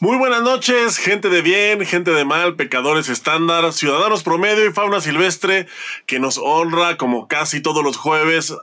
Muy buenas noches, gente de bien, gente de mal, pecadores estándar, ciudadanos promedio y fauna silvestre que nos honra como casi todos los jueves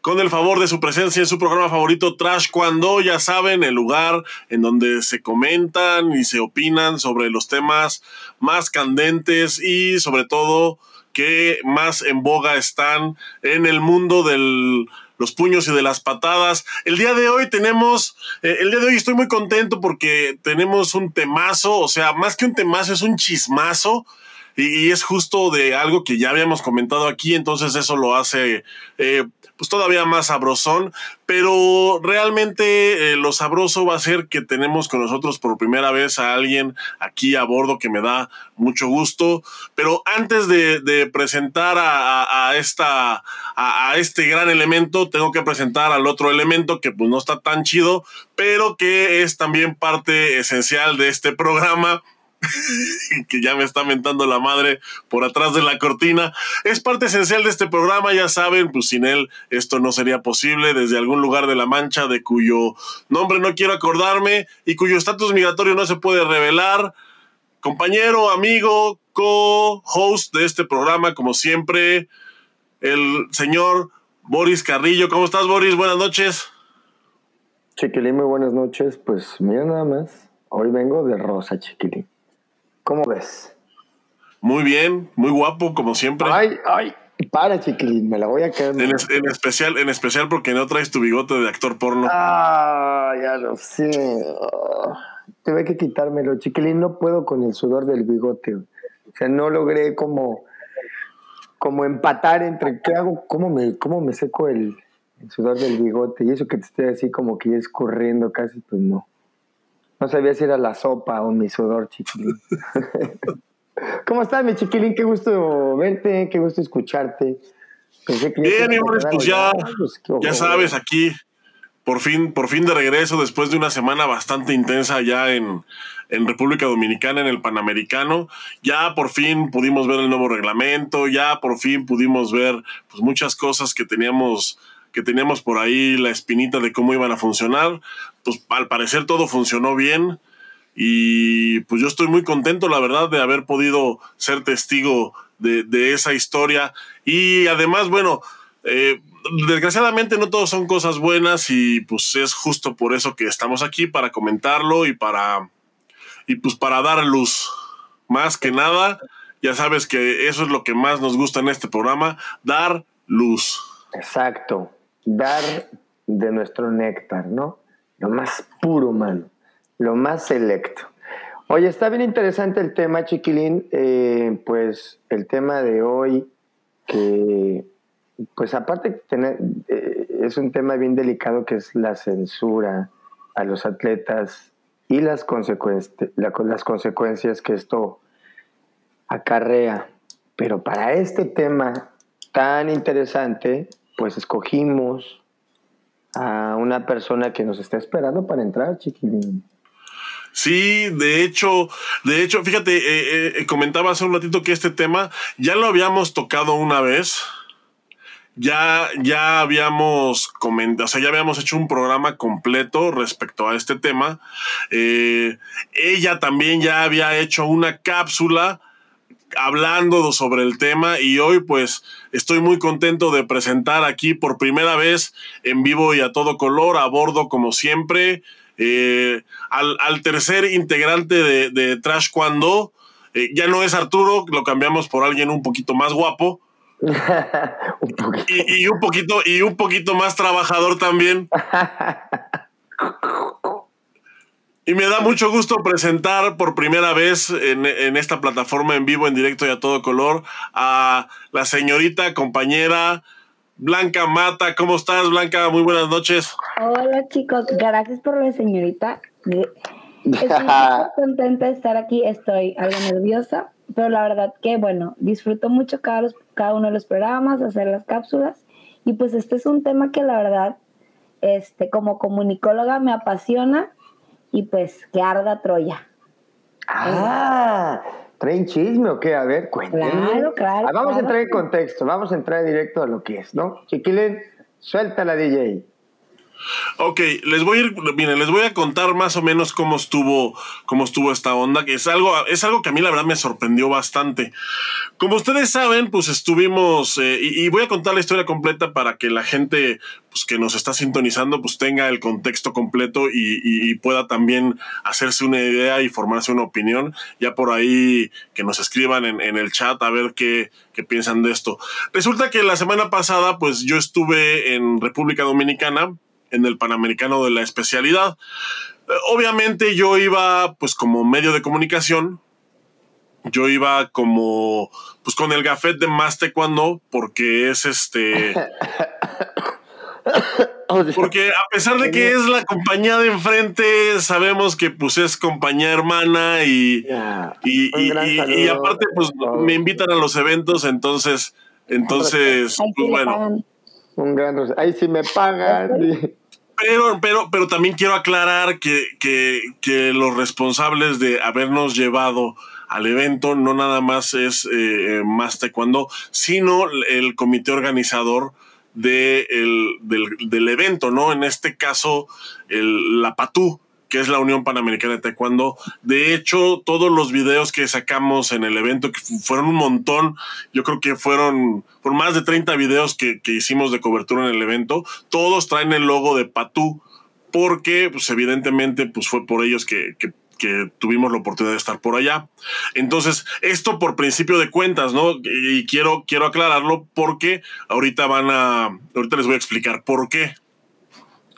con el favor de su presencia en su programa favorito Trash Cuando, ya saben, el lugar en donde se comentan y se opinan sobre los temas más candentes y sobre todo que más en boga están en el mundo del los puños y de las patadas. El día de hoy tenemos, eh, el día de hoy estoy muy contento porque tenemos un temazo, o sea, más que un temazo, es un chismazo. Y, es justo de algo que ya habíamos comentado aquí, entonces eso lo hace eh, pues todavía más sabrosón, pero realmente eh, lo sabroso va a ser que tenemos con nosotros por primera vez a alguien aquí a bordo que me da mucho gusto, pero antes de, presentar a, esta, a, este gran elemento, tengo que presentar al otro elemento que pues no está tan chido, pero que es también parte esencial de este programa que ya me está mentando la madre por atrás de la cortina. Es parte esencial de este programa, ya saben, pues sin él esto no sería posible desde algún lugar de la Mancha de cuyo nombre no quiero acordarme y cuyo estatus migratorio no se puede revelar. Compañero, amigo, co-host de este programa, como siempre, el señor Boris Carrillo. ¿Cómo estás, Boris? Buenas noches. Chiquilín, muy buenas noches. Pues mira nada más, hoy vengo de rosa, Chiquilín. ¿Cómo ves? Muy bien, muy guapo, como siempre. Ay, ay, para, chiquilín, me la voy a quedar. En, especial, en especial porque no traes tu bigote de actor porno. Ah, ya lo sé. tuve que quitármelo, chiquilín. No puedo con el sudor del bigote. O sea, no logré como, como empatar entre qué hago, cómo me, cómo me seco el, el sudor del bigote. Y eso que te esté así como que escurriendo casi, pues no. No sabía si era la sopa o mi sudor, chiquilín. ¿Cómo estás, mi chiquilín? Qué gusto verte, qué gusto escucharte. Bien, amores, pues ya, pues, ya sabes, aquí, por fin, por fin de regreso, después de una semana bastante intensa ya en, en República Dominicana, en el Panamericano. Ya por fin pudimos ver el nuevo reglamento, ya por fin pudimos ver pues, muchas cosas que teníamos que teníamos por ahí la espinita de cómo iban a funcionar. Pues al parecer todo funcionó bien y pues yo estoy muy contento, la verdad, de haber podido ser testigo de, esa historia. Y además, bueno, eh, desgraciadamente no todos son cosas buenas y pues es justo por eso que estamos aquí para comentarlo y para y pues para dar luz más que nada ya sabes que eso es lo que más nos gusta en este programa dar luz exacto dar de nuestro néctar, ¿no? Lo más puro, mano, lo más selecto. Oye, está bien interesante el tema, chiquilín. Eh, pues el tema de hoy, que, pues aparte tener, eh, es un tema bien delicado que es la censura a los atletas y las, las consecuencias que esto acarrea. Pero para este tema tan interesante, pues escogimos a una persona que nos está esperando para entrar, chiquilín. Sí, de hecho, de hecho, fíjate, eh, eh, comentaba hace un ratito que este tema ya lo habíamos tocado una vez. Ya, ya habíamos comentado, o sea, ya habíamos hecho un programa completo respecto a este tema. Eh, ella también ya había hecho una cápsula hablando sobre el tema y hoy pues estoy muy contento de presentar aquí por primera vez en vivo y a todo color, a bordo como siempre, eh, al, tercer integrante de, Trash Cuando. Eh, ya no es Arturo, lo cambiamos por alguien un poquito más guapo. y, y, un poquito, y un poquito más trabajador también. Y me da mucho gusto presentar por primera vez en, esta plataforma en vivo, en directo y a todo color, a la señorita compañera Blanca Mata. ¿Cómo estás, Blanca? Muy buenas noches. Hola, chicos. Gracias por la señorita. Estoy muy contenta de estar aquí. Estoy algo nerviosa, pero la verdad que, bueno, disfruto mucho cada, cada uno de los programas, hacer las cápsulas. Y pues este es un tema que la verdad, este, como comunicóloga me apasiona y pues que arda Troya. Ah, ¿traen chisme o qué? A ver, cuéntenme. Claro, claro. Ah, vamos a entrar en contexto, vamos a entrar directo a lo que es, ¿no? Chiquilín, suelta la DJ. Ok, les voy a contar más o menos cómo estuvo, cómo estuvo esta onda, que es algo, es algo que a mí la verdad me sorprendió bastante. Como ustedes saben, pues estuvimos, eh, y, voy a contar la historia completa para que la gente pues, que nos está sintonizando, pues tenga el contexto completo y, pueda también hacerse una idea y formarse una opinión. Ya por ahí que nos escriban en, en el chat a ver qué, qué piensan de esto. Resulta que la semana pasada, pues yo estuve en República Dominicana en el Panamericano de la especialidad. Eh, obviamente yo iba pues como medio de comunicación, yo iba como pues con el gafet de más taekwondo porque es este porque a pesar de que es la compañía de enfrente sabemos que pues es compañía hermana y y, aparte pues me invitan a los eventos entonces entonces pues, bueno un gran ahí sí me pagan pero, pero, pero también quiero aclarar que, que, los responsables de habernos llevado al evento no nada más es eh, más taekwondo, sino el comité organizador de del, del, evento, ¿no? En este caso, el, la PATU, que es la Unión Panamericana de Taekwondo. De hecho, todos los videos que sacamos en el evento, que fueron un montón, yo creo que fueron por más de 30 videos que, hicimos de cobertura en el evento, todos traen el logo de Patú, porque pues evidentemente pues fue por ellos que, que tuvimos la oportunidad de estar por allá. Entonces, esto por principio de cuentas, ¿no? Y quiero, quiero aclararlo porque ahorita van a, ahorita les voy a explicar por qué.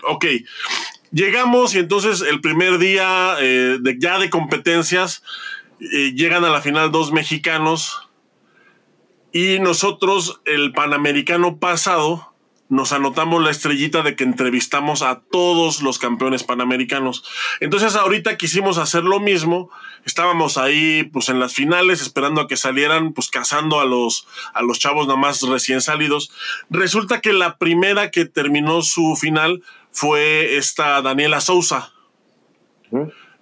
Ok, Llegamos y entonces el primer día eh, ya de competencias eh, llegan a la final dos mexicanos y nosotros el Panamericano pasado nos anotamos la estrellita de que entrevistamos a todos los campeones panamericanos. Entonces ahorita quisimos hacer lo mismo, estábamos ahí pues en las finales esperando a que salieran pues cazando a los a los chavos nada más recién salidos. Resulta que la primera que terminó su final fue esta Daniela Sousa,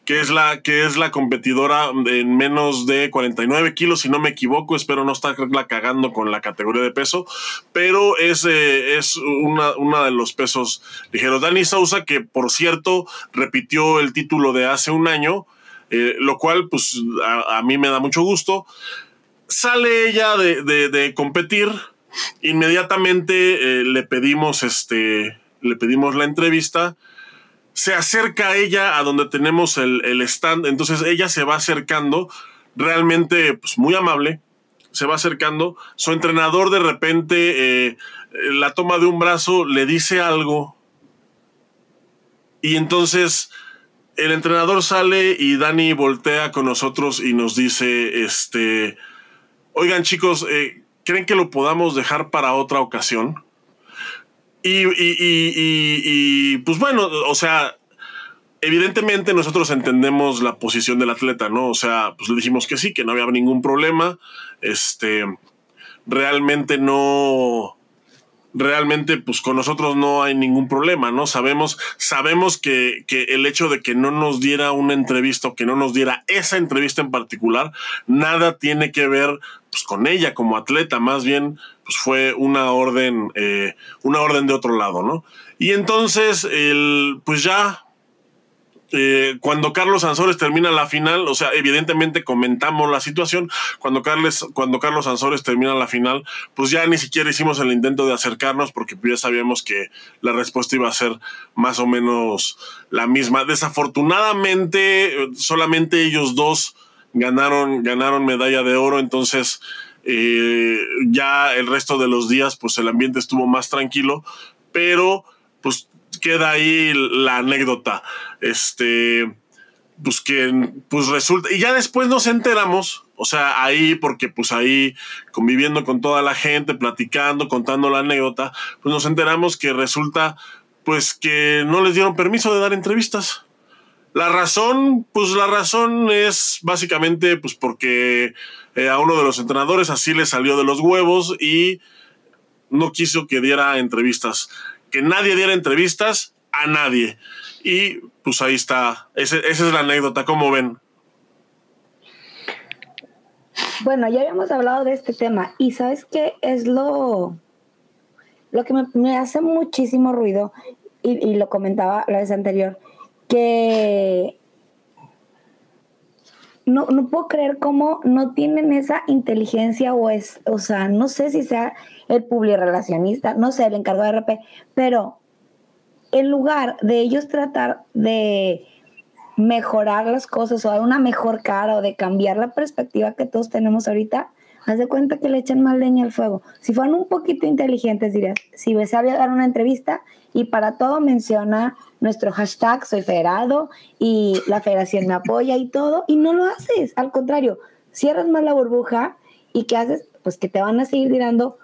que, es la, que es la competidora en menos de 49 kilos, si no me equivoco, espero no estarla cagando con la categoría de peso, pero es, eh, es una, de los pesos ligeros. Dani Sousa, que por cierto repitió el título de hace un año, eh, lo cual pues a, mí me da mucho gusto. Sale ella de, competir, inmediatamente eh, le pedimos este le pedimos la entrevista, se acerca a ella a donde tenemos el, stand, entonces ella se va acercando, realmente pues, muy amable, se va acercando, su entrenador de repente eh, la toma de un brazo, le dice algo y entonces el entrenador sale y Dani voltea con nosotros y nos dice, este, oigan chicos, eh, ¿creen que lo podamos dejar para otra ocasión? Y, pues bueno, o sea, evidentemente nosotros entendemos la posición del atleta, ¿no? O sea, pues le dijimos que sí, que no había ningún problema. Este, realmente no, realmente pues con nosotros no hay ningún problema, ¿no? Sabemos, sabemos que, que, el hecho de que no nos diera una entrevista o que no nos diera esa entrevista en particular, nada tiene que ver pues, con ella como atleta, más bien pues fue una orden, eh, una orden de otro lado, ¿no? Y entonces, el, pues ya, eh, cuando Carlos Ansores termina la final, o sea, evidentemente comentamos la situación, cuando, Carles, cuando Carlos Ansores termina la final, pues ya ni siquiera hicimos el intento de acercarnos porque ya sabíamos que la respuesta iba a ser más o menos la misma. Desafortunadamente, solamente ellos dos ganaron, ganaron medalla de oro, entonces eh, ya el resto de los días, pues el ambiente estuvo más tranquilo, pero pues queda ahí la anécdota. Este, pues que, pues resulta, y ya después nos enteramos, o sea, ahí, porque pues ahí conviviendo con toda la gente, platicando, contando la anécdota, pues nos enteramos que resulta, pues que no les dieron permiso de dar entrevistas. La razón, pues la razón es básicamente pues porque eh, a uno de los entrenadores así le salió de los huevos y no quiso que diera entrevistas. Que nadie diera entrevistas a nadie. Y pues ahí está. esa es la anécdota, ¿cómo ven? Bueno, ya habíamos hablado de este tema y sabes qué es lo, lo que me hace muchísimo ruido y, lo comentaba la vez anterior, que no, no, puedo creer cómo no tienen esa inteligencia o es, o sea, no sé si sea el relacionista, no sé, el encargado de RP, pero en lugar de ellos tratar de mejorar las cosas o dar una mejor cara o de cambiar la perspectiva que todos tenemos ahorita, haz de cuenta que le echan más leña al fuego. Si fueran un poquito inteligentes, dirías, si me sabía dar una entrevista y para todo menciona nuestro hashtag soy federado y la federación me apoya y todo, y no lo haces, al contrario, cierras más la burbuja y ¿qué haces? Pues que te van a seguir tirando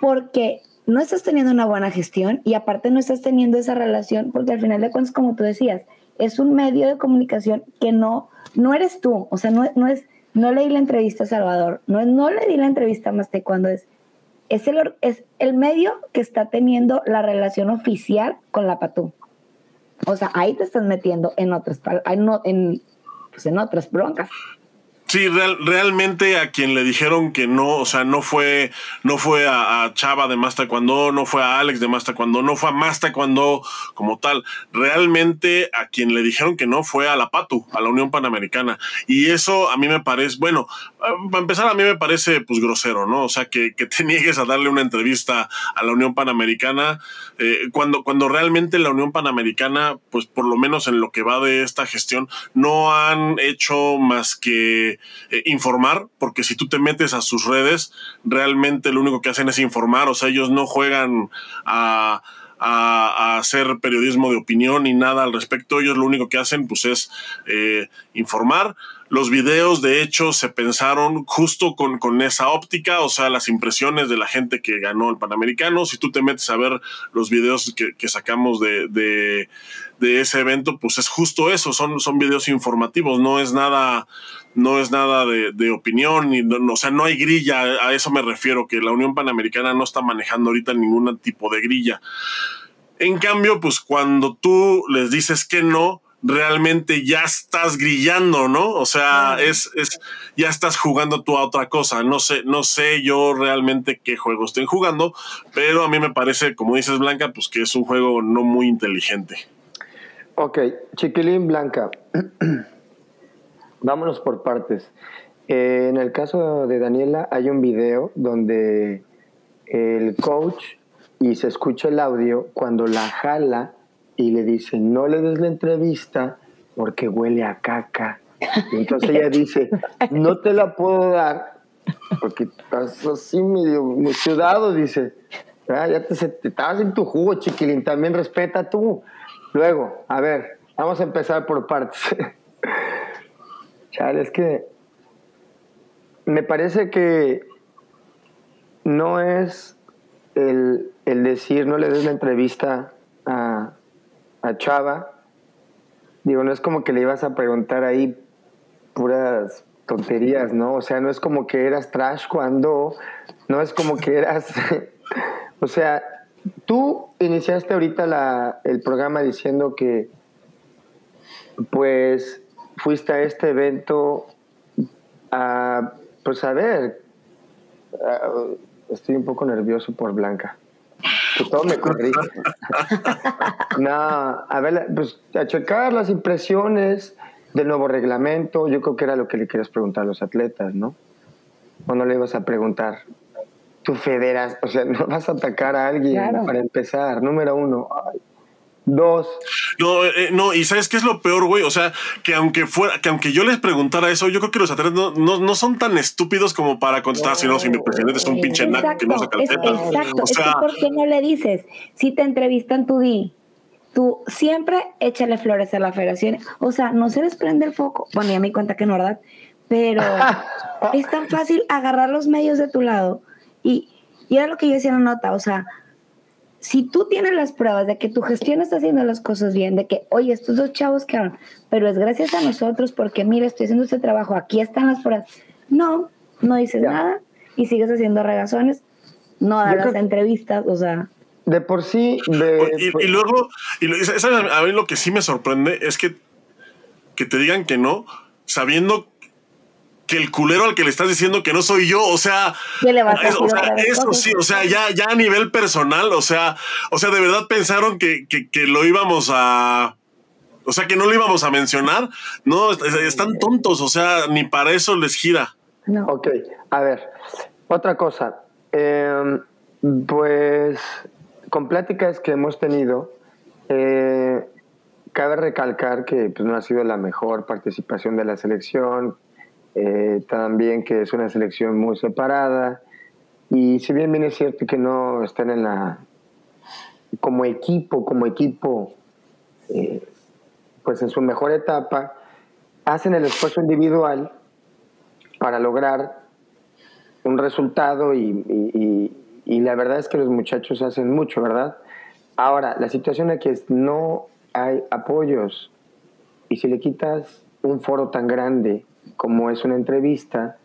porque no estás teniendo una buena gestión y aparte no estás teniendo esa relación porque al final de cuentas, como tú decías, es un medio de comunicación que no, no eres tú, o sea, no, no es, no leí la entrevista a Salvador, no, no le di la entrevista a Maste cuando es, es el, es el medio que está teniendo la relación oficial con la Patú. O sea, ahí te estás metiendo en otras, en, pues en otras broncas. Sí, realmente a quien le dijeron que no, o sea, no fue, no fue a, Chava de Más Taekwondo, no fue a Alex de Más Taekwondo, no fue a Más Taekwondo como tal. Realmente a quien le dijeron que no fue a la PATU, a la Unión Panamericana. Y eso a mí me parece, bueno, para empezar a mí me parece pues grosero, ¿no? O sea, que, te niegues a darle una entrevista a la Unión Panamericana, eh, cuando, cuando realmente la Unión Panamericana, pues por lo menos en lo que va de esta gestión, no han hecho más que eh, informar, porque si tú te metes a sus redes, realmente lo único que hacen es informar, o sea, ellos no juegan a, hacer periodismo de opinión ni nada al respecto, ellos lo único que hacen pues es eh, informar. Los videos, de hecho, se pensaron justo con, con, esa óptica, o sea, las impresiones de la gente que ganó el Panamericano. Si tú te metes a ver los videos que, sacamos de, de, de, ese evento, pues es justo eso, son, son videos informativos, no es nada, no es nada de, opinión, ni, no, o sea, no hay grilla, a eso me refiero, que la Unión Panamericana no está manejando ahorita ningún tipo de grilla. En cambio, pues cuando tú les dices que no, realmente ya estás grillando, ¿no? O sea, es, es, ya estás jugando tú a otra cosa. No sé, no sé yo realmente qué juego estén jugando, pero a mí me parece, como dices Blanca, pues que es un juego no muy inteligente. Ok, Chiquilín Blanca. Vámonos por partes. Eh, en el caso de Daniela hay un video donde el coach y se escucha el audio cuando la jala y le dice, no le des la entrevista porque huele a caca. Y entonces ella dice, no te la puedo dar porque estás así medio ciudadano, dice. Ah, ya te, te, estabas en tu jugo, chiquilín, también respeta tú. Luego, a ver, vamos a empezar por partes. Chale, es que me parece que no es el, decir no le des la entrevista a, a, Chava. Digo, no es como que le ibas a preguntar ahí puras tonterías, ¿no? O sea, no es como que eras trash cuando, no es como que eras, o sea, tú iniciaste ahorita la, el programa diciendo que, pues, fuiste a este evento a, pues a ver, estoy un poco nervioso por Blanca. Que todo me corrige. no, a ver, pues a checar las impresiones del nuevo reglamento. Yo creo que era lo que le querías preguntar a los atletas, ¿no? O no le ibas a preguntar. Tú federas, o sea, no vas a atacar a alguien para empezar. Número uno. Ay, Dos. No, eh, no, y ¿sabes qué es lo peor, güey? O sea, que aunque fuera, que aunque yo les preguntara eso, yo creo que los atletas no, no, son tan estúpidos como para contestar, si no, si mi presidente es un pinche naco que no saca el Exacto, o sea, es ¿por qué no le dices? Si te entrevistan, tú di, tú siempre échale flores a la federación. O sea, no se les prende el foco. Bueno, ya me cuenta que no, ¿verdad? Pero es tan fácil agarrar los medios de tu lado. Y, y era lo que yo decía en la nota, o sea, si tú tienes las pruebas de que tu gestión está haciendo las cosas bien, de que, oye, estos dos chavos quedaron, pero es gracias a nosotros porque, mira, estoy haciendo este trabajo, aquí están las pruebas. No, no dices nada y sigues haciendo regazones, no das las entrevistas, o sea. De por sí. y, luego, y, a mí lo que sí me sorprende es que, que te digan que no, sabiendo que el culero al que le estás diciendo que no soy yo, o sea, o sea eso sí, o sea, ya, ya a nivel personal, o sea, o sea, de verdad pensaron que, que, que lo íbamos a, o sea, que no lo íbamos a mencionar, no, están tontos, o sea, ni para eso les gira. No. Ok, a ver, otra cosa, em, pues con pláticas que hemos tenido, eh, cabe recalcar que pues, no ha sido la mejor participación de la selección, eh, también que es una selección muy separada. Y si bien bien es cierto que no están en la. como equipo, como equipo, eh, pues en su mejor etapa, hacen el esfuerzo individual para lograr un resultado y, la verdad es que los muchachos hacen mucho, ¿verdad? Ahora, la situación aquí es no hay apoyos y si le quitas un foro tan grande como es una entrevista,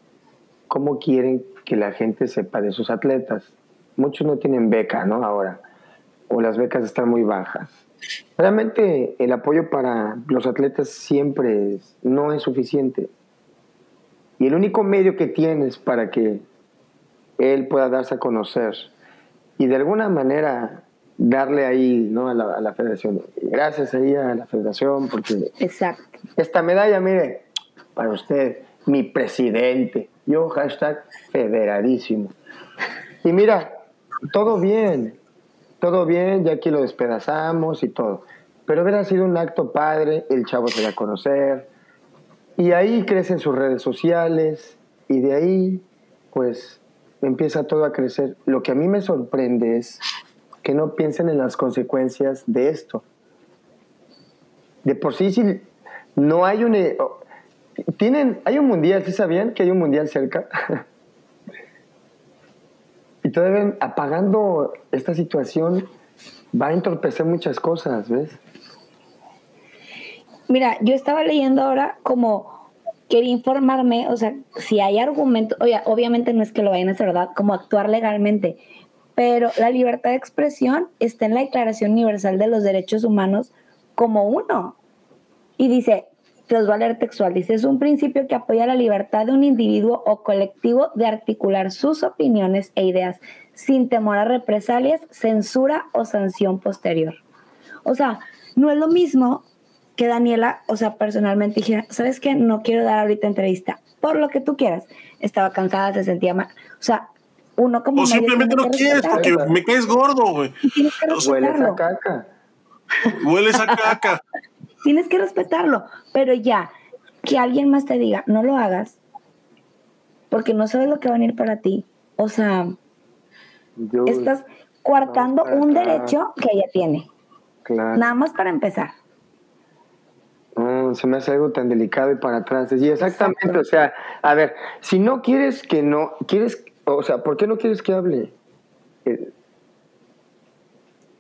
¿cómo quieren que la gente sepa de sus atletas? Muchos no tienen beca, ¿no? Ahora, o las becas están muy bajas. Realmente el apoyo para los atletas siempre no es suficiente. Y el único medio que tienes para que él pueda darse a conocer y de alguna manera darle ahí ¿no? a, la, a la federación. Gracias ahí a la federación porque Exacto. esta medalla, mire, para usted, mi presidente. Yo, hashtag federadísimo. Y mira, todo bien, todo bien, ya aquí lo despedazamos y todo. Pero hubiera sido un acto padre, el chavo se da a conocer, y ahí crecen sus redes sociales, y de ahí, pues, empieza todo a crecer. Lo que a mí me sorprende es que no piensen en las consecuencias de esto. De por sí, si no hay un tienen, hay un mundial, ¿sí sabían que hay un mundial cerca? y todavía apagando esta situación va a entorpecer muchas cosas, ¿ves? Mira, yo estaba leyendo ahora como quería informarme, o sea, si hay argumentos, obviamente no es que lo vayan a hacer, ¿verdad? Como actuar legalmente, pero la libertad de expresión está en la Declaración Universal de los Derechos Humanos como uno. Y dice, los va a leer textual. Dice, es un principio que apoya la libertad de un individuo o colectivo de articular sus opiniones e ideas sin temor a represalias, censura o sanción posterior. O sea, no es lo mismo que Daniela, o sea, personalmente dijera, ¿sabes qué? No quiero dar ahorita entrevista, por lo que tú quieras. Estaba cansada, se sentía mal. O sea, uno como... O simplemente no quieres porque me caes gordo, güey. Hueles a caca. Hueles a caca. Tienes que respetarlo, pero ya, que alguien más te diga, no lo hagas, porque no sabes lo que va a venir para ti. O sea, estás coartando un derecho que ella tiene. Nada más para empezar. se me hace algo tan delicado y para atrás. Y exactamente, o sea, a ver, si no quieres que no, quieres, o sea, ¿por qué no quieres que hable? Eh,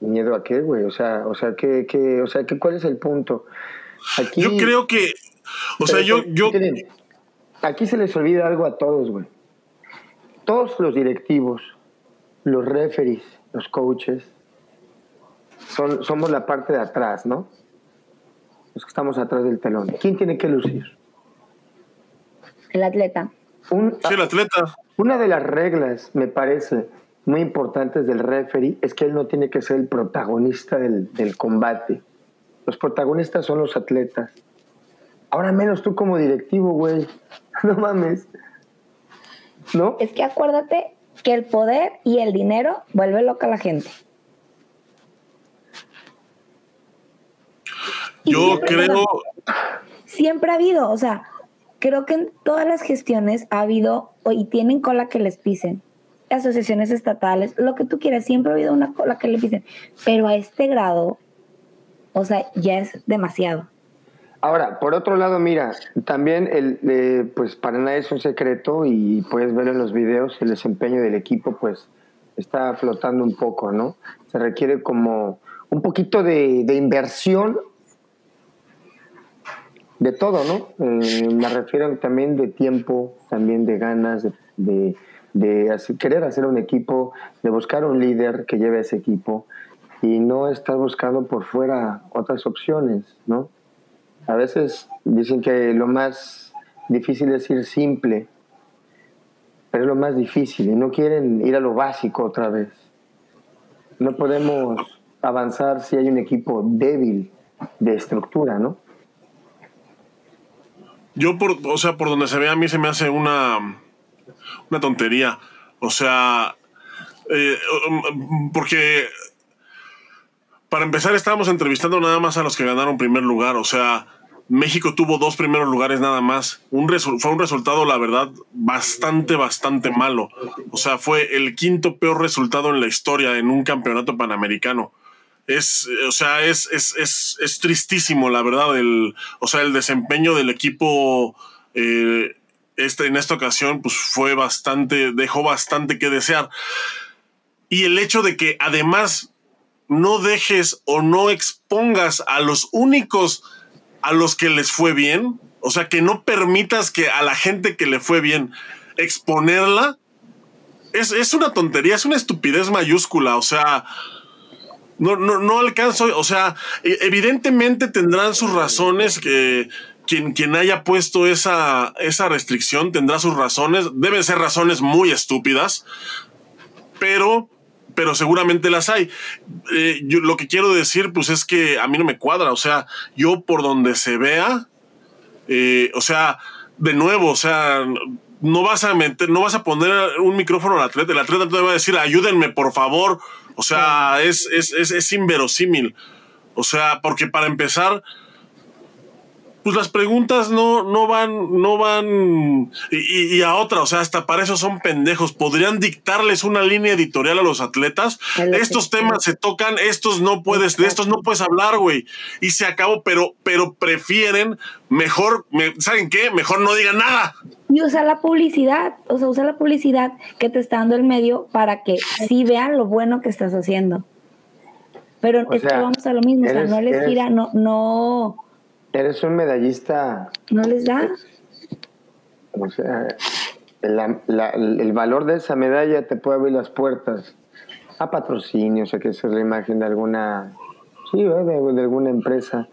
¿Miedo a qué, güey? O sea, o sea, ¿qué, qué, o sea, ¿qué, ¿cuál es el punto? Aquí, yo creo que, o sea, yo... yo... Aquí se les olvida algo a todos, güey. Todos los directivos, los referees, los coaches, son, somos la parte de atrás, ¿no? Los que estamos atrás del telón. ¿Quién tiene que lucir? El atleta. sí, el atleta. Una de las reglas, me parece, muy importantes del referee es que él no tiene que ser el protagonista del, combate. Los protagonistas son los atletas. Ahora menos tú como directivo, güey. No mames. ¿No? Es que acuérdate que el poder y el dinero vuelve loca a la gente. Yo creo... Siempre ha habido, o sea, creo que en todas las gestiones ha habido y tienen cola que les pisen asociaciones estatales, lo que tú quieras, siempre ha habido una cola que le dicen, pero a este grado, o sea, ya es demasiado. Ahora, por otro lado, mira, también el, eh, pues para nadie es un secreto y puedes ver en los videos el desempeño del equipo, pues está flotando un poco, ¿no? Se requiere como un poquito de, inversión de todo, ¿no? Eh, me refiero también de tiempo, también de ganas, de de querer hacer un equipo, de buscar un líder que lleve ese equipo y no estar buscando por fuera otras opciones, ¿no? A veces dicen que lo más difícil decir simple, pero es lo más difícil y no quieren ir a lo básico otra vez. No podemos avanzar si hay un equipo débil de estructura, ¿no? Yo, por, o sea, por donde se ve, a mí se me hace una, una tontería. O sea, eh, um, porque para empezar estábamos entrevistando nada más a los que ganaron primer lugar. O sea, México tuvo dos primeros lugares nada más. Un fue un resultado, la verdad, bastante, bastante malo. O sea, fue el quinto peor resultado en la historia en un campeonato panamericano. Es, o sea, es, es, es, es tristísimo, la verdad, el, o sea, el desempeño del equipo eh, este, en esta ocasión, pues fue bastante, dejó bastante que desear. Y el hecho de que además no dejes o no expongas a los únicos a los que les fue bien, o sea, que no permitas que a la gente que le fue bien exponerla, es, es una tontería, es una estupidez mayúscula, o sea, no, no, no alcanzo, o sea, e, evidentemente tendrán sus razones que quien, quien haya puesto esa, esa restricción tendrá sus razones, deben ser razones muy estúpidas, pero pero seguramente las hay. Eh, yo lo que quiero decir, pues es que a mí no me cuadra, o sea, yo por donde se vea, eh, o sea, de nuevo, o sea, no vas a meter, no vas a poner un micrófono al atleta, el atleta te va a decir, ayúdenme, por favor, o sea, es, es, es, es inverosímil, o sea, porque para empezar, pues las preguntas no, no van, no van, y, a otra, o sea, hasta para eso son pendejos. Podrían dictarles una línea editorial a los atletas. Estos temas se tocan, estos no puedes, de estos no puedes hablar, güey. Y se acabó, pero, pero prefieren mejor, ¿saben qué? Mejor no digan nada. Y usar la publicidad, o sea, usar la publicidad que te está dando el medio para que sí vean lo bueno que estás haciendo. Pero es que vamos a lo mismo, o sea, no les tira, no, no Eres un medallista. ¿No les da? O sea, el valor de esa medalla te puede abrir las puertas a patrocinios, a que sea la imagen de alguna, sí, de, alguna empresa.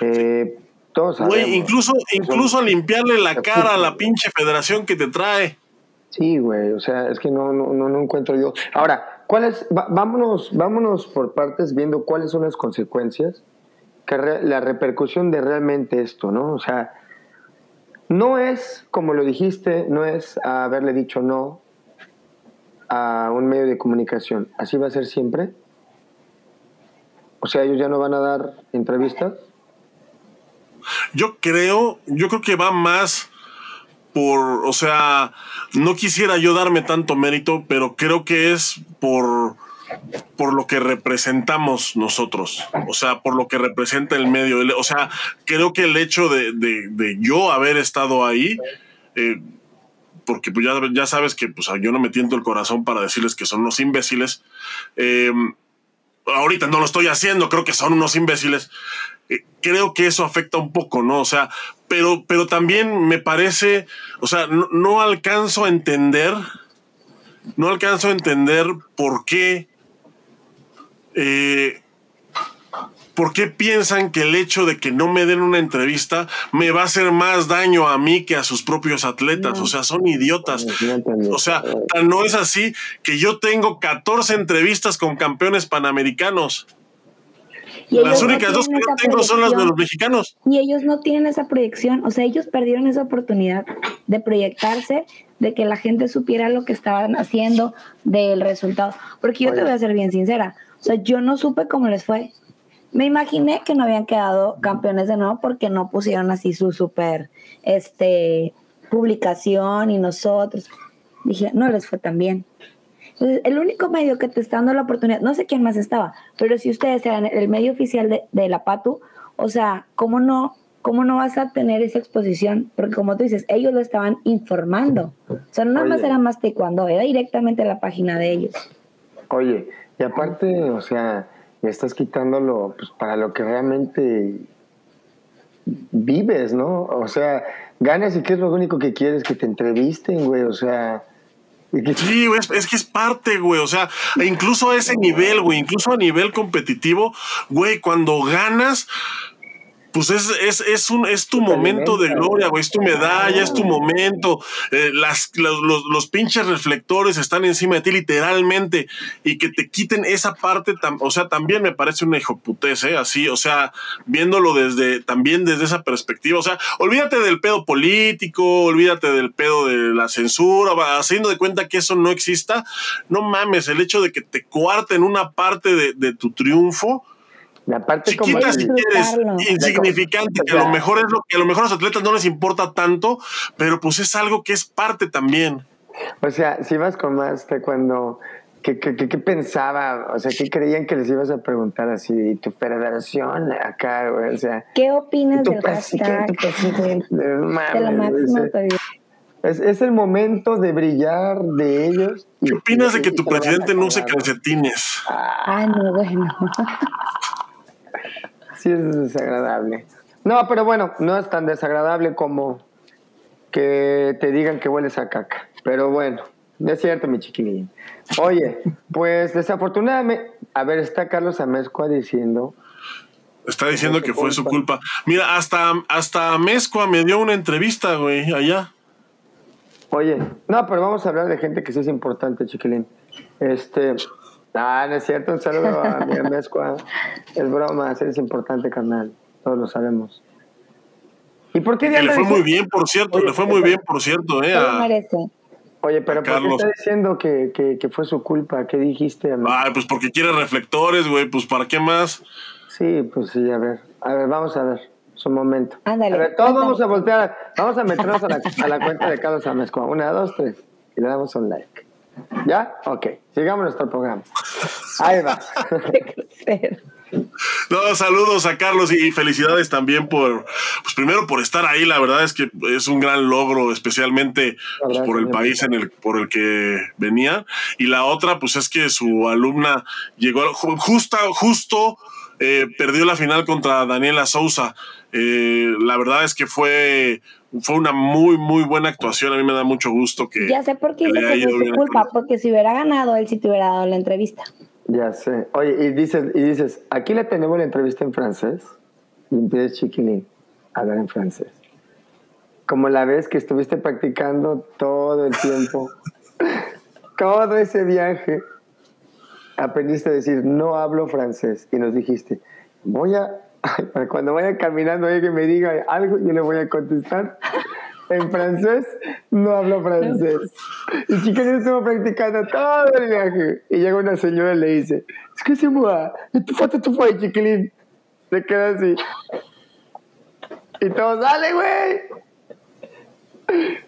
Eh, todos Güey, incluso, incluso limpiarle la cara a la pinche federación que te trae. Sí, güey, o sea, es que no, no, no, encuentro yo. Ahora, ¿cuáles? vámonos, vámonos por partes viendo cuáles son las consecuencias la repercusión de realmente esto, ¿no? O sea, no es, como lo dijiste, no es haberle dicho no a un medio de comunicación. ¿Así va a ser siempre? O sea, ellos ya no van a dar entrevistas. Yo creo, yo creo que va más por, o sea, no quisiera yo darme tanto mérito, pero creo que es por por lo que representamos nosotros, o sea, por lo que representa el medio. O sea, creo que el hecho de, yo haber estado ahí, eh, porque pues ya, sabes que pues, yo no me tiento el corazón para decirles que son unos imbéciles. Eh, ahorita no lo estoy haciendo, creo que son unos imbéciles. Eh, creo que eso afecta un poco, ¿no? O sea, pero, pero también me parece, o sea, no alcanzo a entender, no alcanzo a entender por qué eh, ¿por qué piensan que el hecho de que no me den una entrevista me va a hacer más daño a mí que a sus propios atletas? O sea, son idiotas. O sea, no es así que yo tengo 14 entrevistas con campeones panamericanos. las únicas dos que no tengo son las de los mexicanos. Y ellos no tienen esa proyección, o sea, ellos perdieron esa oportunidad de proyectarse, de que la gente supiera lo que estaban haciendo, del resultado. Porque yo te voy a ser bien sincera, o sea, yo no supe cómo les fue. Me imaginé que no habían quedado campeones de nuevo porque no pusieron así su super este, publicación y nosotros. Dije, no les fue tan bien. Entonces, el único medio que te está dando la oportunidad, no sé quién más estaba, pero si ustedes eran el medio oficial de, de la PATU, o sea, ¿cómo no, ¿cómo no vas a tener esa exposición? Porque como tú dices, ellos lo estaban informando. O sea, no nada más era más cuando era directamente la página de ellos. Oye, y aparte, o sea, ya estás quitándolo pues, para lo que realmente vives, ¿no? O sea, ganas y qué es lo único que quieres que te entrevisten, güey, o sea... Sí, güey, es, que es parte, güey. O sea, incluso a ese nivel, güey, incluso a nivel competitivo, güey, cuando ganas, pues es, es, es, un, es tu momento de gloria, güey, es tu medalla, es tu momento. Eh, las, los, los, pinches reflectores están encima de ti literalmente y que te quiten esa parte, o sea, también me parece una hijoputez, ¿eh? Así, o sea, viéndolo desde, también desde esa perspectiva, o sea, olvídate del pedo político, olvídate del pedo de la censura, haciendo de cuenta que eso no exista, no mames, el hecho de que te cuarten una parte de, de tu triunfo, la parte Chiquita si quieres, insignificante, que a lo mejor es lo que a lo mejor a los atletas no les importa tanto, pero pues es algo que es parte también. O sea, si vas con más que cuando ¿Qué, qué, qué, pensaba? O sea, ¿qué creían que les ibas a preguntar así? ¿Tu federación acá, güey? O sea... ¿Qué opinas del hashtag? de la máxima es, es, el momento de brillar de ellos. ¿Qué opinas de que tu presidente no use calcetines? Ah, no, bueno. sí es desagradable. No, pero bueno, no es tan desagradable como que te digan que hueles a caca. Pero bueno, no es cierto, mi chiquilín. Oye, pues desafortunadamente, a ver, está Carlos Amezcua diciendo. Está diciendo que fue su culpa. Mira, hasta, hasta me dio una entrevista, güey, allá. Oye, no, pero vamos a hablar de gente que sí es importante, chiquilín. Este, Ah, no es cierto, un saludo a mi Amezcua. Es broma, es importante, carnal. Todos lo sabemos. ¿Y por qué le fue muy bien, por cierto, le fue muy bien, por cierto, eh. Oye, pero ¿por qué está diciendo que, que, fue su culpa? ¿Qué dijiste? Ah, pues porque quiere reflectores, güey, pues ¿para qué más? Sí, pues sí, a ver. A ver, vamos a ver. Su momento. Ándale. A ver, todos vamos a voltear. Vamos a meternos a la, a la cuenta de Carlos Amezcua. Una, dos, tres. Y le damos un like. ¿Ya? Ok, sigamos nuestro programa. Ahí va. No, saludos a Carlos y felicidades también por, pues primero por estar ahí, la verdad es que es un gran logro, especialmente pues, por el país en el, por el que venía. Y la otra, pues es que su alumna llegó justo, justo eh, perdió la final contra Daniela Sousa. Eh, la verdad es que fue fue una muy, muy buena actuación. A mí me da mucho gusto que. Ya sé por qué dice que fue su culpa, porque si hubiera ganado, él sí te hubiera dado la entrevista. Ya sé. Oye, y dices, y dices aquí le tenemos la entrevista en francés, y empiezas chiquilín a hablar en francés. Como la vez que estuviste practicando todo el tiempo, todo ese viaje, aprendiste a decir, no hablo francés, y nos dijiste, voy a cuando vaya caminando que me diga algo, yo le voy a contestar en francés. No hablo francés. Y chiquilín estuvo practicando todo el viaje. Y llega una señora y le dice, es que se mueva, tu foto, tu foto, chiquilín. Se queda así. Y todos, dale, güey.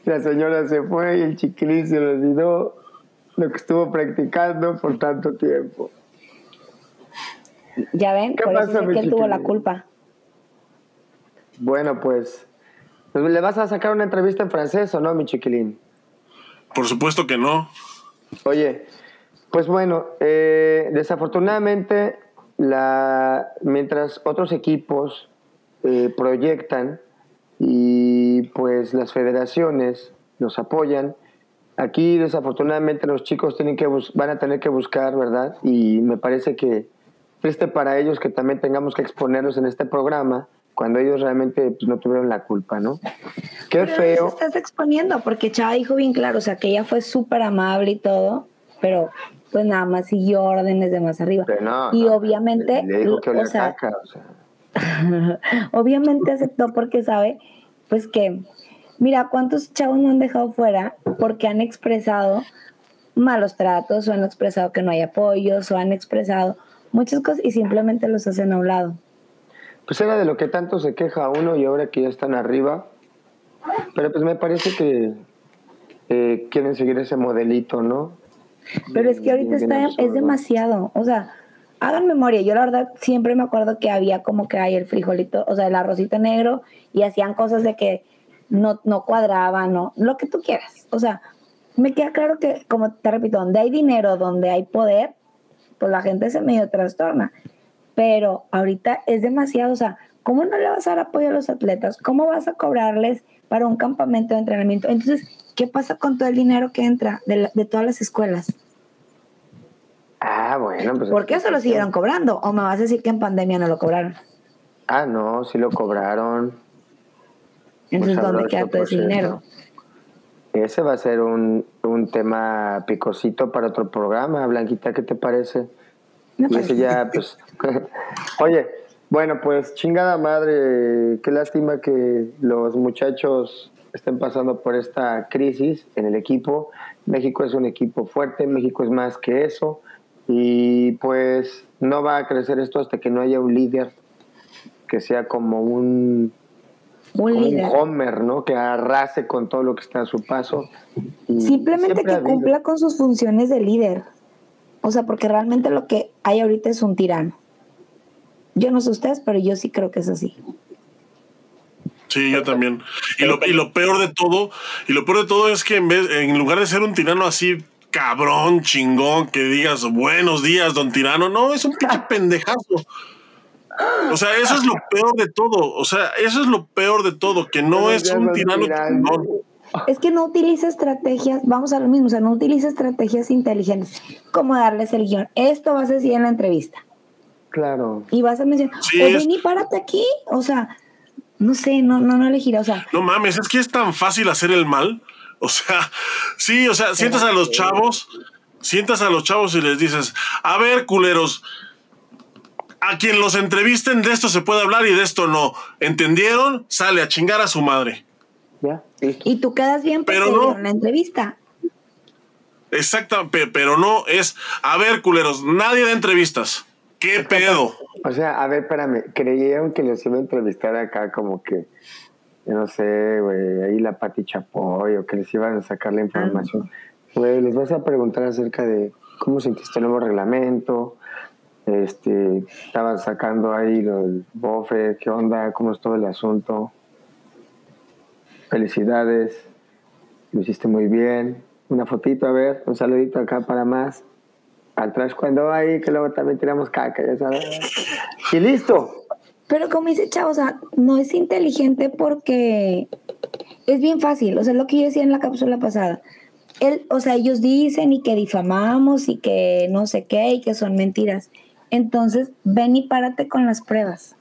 La señora se fue y el chiquilín se le olvidó lo que estuvo practicando por tanto tiempo. Ya ven, por eso es que él tuvo la culpa. Bueno, pues, ¿le vas a sacar una entrevista en francés o no, mi chiquilín? Por supuesto que no. Oye, pues bueno, eh, desafortunadamente, la, mientras otros equipos eh, proyectan y pues las federaciones los apoyan, aquí desafortunadamente los chicos tienen que van a tener que buscar, ¿verdad? Y me parece que triste para ellos que también tengamos que exponerlos en este programa cuando ellos realmente pues, no tuvieron la culpa, ¿no? Qué feo. estás exponiendo porque Chava dijo bien claro, o sea, que ella fue súper amable y todo, pero pues nada más siguió órdenes de más arriba. y obviamente, o sea, obviamente aceptó porque sabe, pues que, mira, cuántos chavos no han dejado fuera porque han expresado malos tratos o han expresado que no hay apoyos o han expresado muchas cosas y simplemente los hacen a un lado. Pues era de lo que tanto se queja uno y ahora que ya están arriba. Pero pues me parece que eh, quieren seguir ese modelito, ¿no? Pero es que ahorita está, es demasiado. O sea, hagan memoria. Yo la verdad siempre me acuerdo que había como que hay el frijolito, o sea, el arrocito negro y hacían cosas de que no, no cuadraban, ¿no? Lo que tú quieras. O sea, me queda claro que, como te repito, donde hay dinero, donde hay poder, pues la gente se medio trastorna. Pero ahorita es demasiado, o sea, ¿cómo no le vas a dar apoyo a los atletas? ¿Cómo vas a cobrarles para un campamento de entrenamiento? Entonces, ¿qué pasa con todo el dinero que entra de, de todas las escuelas? Ah, bueno, pues. ¿Por qué se lo siguieron cobrando? ¿O me vas a decir que en pandemia no lo cobraron? Ah, no, sí lo cobraron. Entonces, Pues ¿dónde queda todo ese dinero? Ese va a ser un, un tema picosito para otro programa. Blanquita, ¿qué te parece? Ese parece. ya, pues. Oye, bueno, pues chingada madre. Qué lástima que los muchachos estén pasando por esta crisis en el equipo. México es un equipo fuerte, México es más que eso. Y pues no va a crecer esto hasta que no haya un líder que sea como un, Un como un líder. Homer, ¿no? Que arrase con todo lo que está a su paso. Y Simplemente que cumpla con sus funciones de líder. O sea, porque realmente lo que hay ahorita es un tirano. Yo no sé ustedes, pero yo sí creo que es así. Sí, yo también. Y lo, y lo peor de todo, y lo peor de todo es que en vez, en lugar de ser un tirano así cabrón, chingón, que digas buenos días, don tirano, no, es un pinche pendejazo. O sea, eso es lo peor de todo. O sea, eso es lo peor de todo, que no es un tirano. Es que no utiliza estrategias, vamos a lo mismo, o sea, no utiliza estrategias inteligentes, como darles el guion. Esto vas a decir en la entrevista. Claro. Y vas a mencionar, Sí, o es- ven y párate aquí. O sea, no sé, no, no, no elegirá. O sea, No mames, es que es tan fácil hacer el mal. O sea, sí, o sea, sientas a los chavos, sientas a los chavos y les dices, a ver, culeros, a quien los entrevisten de esto se puede hablar y de esto no. ¿Entendieron? Sale a chingar a su madre. Ya, listo. y tú quedas bien porque Pero no. dieron la entrevista. Exacto, pe- pero no es, a ver, culeros, nadie da entrevistas. ¿Qué pedo? O sea, a ver, espérame, creyeron que los iba a entrevistar acá como que, yo no sé, güey, ahí la Pati Chapoy o que les iban a sacar la información. Güey, les vas a preguntar acerca de cómo sentiste el nuevo reglamento, este, estaban sacando ahí los bofes, qué onda, cómo es todo el asunto. Felicidades, lo hiciste muy bien. Una fotito, a ver, un saludito acá para más. Atrás cuando hay, que luego también tiramos caca, ya sabes. Y listo. Pero como dice Chavo, o sea, no es inteligente porque es bien fácil. O sea, lo que yo decía en la cápsula pasada. Él, o sea, ellos dicen y que difamamos y que no sé qué y que son mentiras. Entonces, ven y párate con las pruebas.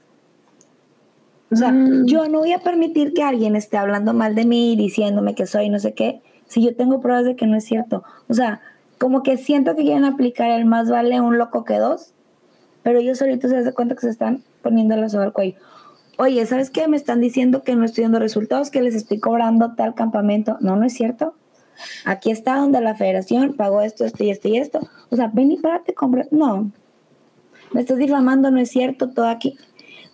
O sea, yo no voy a permitir que alguien esté hablando mal de mí, diciéndome que soy no sé qué, si yo tengo pruebas de que no es cierto. O sea, como que siento que quieren aplicar el más vale un loco que dos, pero ellos solitos se dan cuenta que se están poniendo la soga al cuello. Oye, ¿sabes qué? Me están diciendo que no estoy dando resultados, que les estoy cobrando tal campamento. No, no es cierto. Aquí está donde la federación pagó esto, esto y esto y esto. O sea, ven y párate, compra. No, me estás difamando, no es cierto, todo aquí.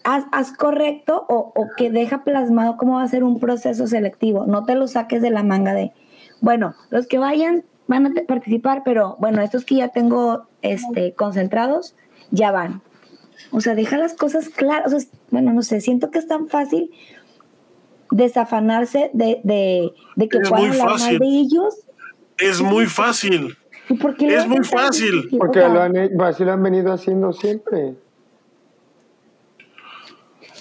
Haz, haz correcto o, o que deja plasmado cómo va a ser un proceso selectivo. No te lo saques de la manga de, bueno, los que vayan van a participar, pero bueno, estos que ya tengo este, concentrados, ya van. O sea, deja las cosas claras. O sea, bueno, no sé, siento que es tan fácil desafanarse de, de, de que puedan hablar mal de ellos. Es muy fácil. ¿Y por qué lo Es muy fácil. Porque lo han, pues, así lo han venido haciendo siempre.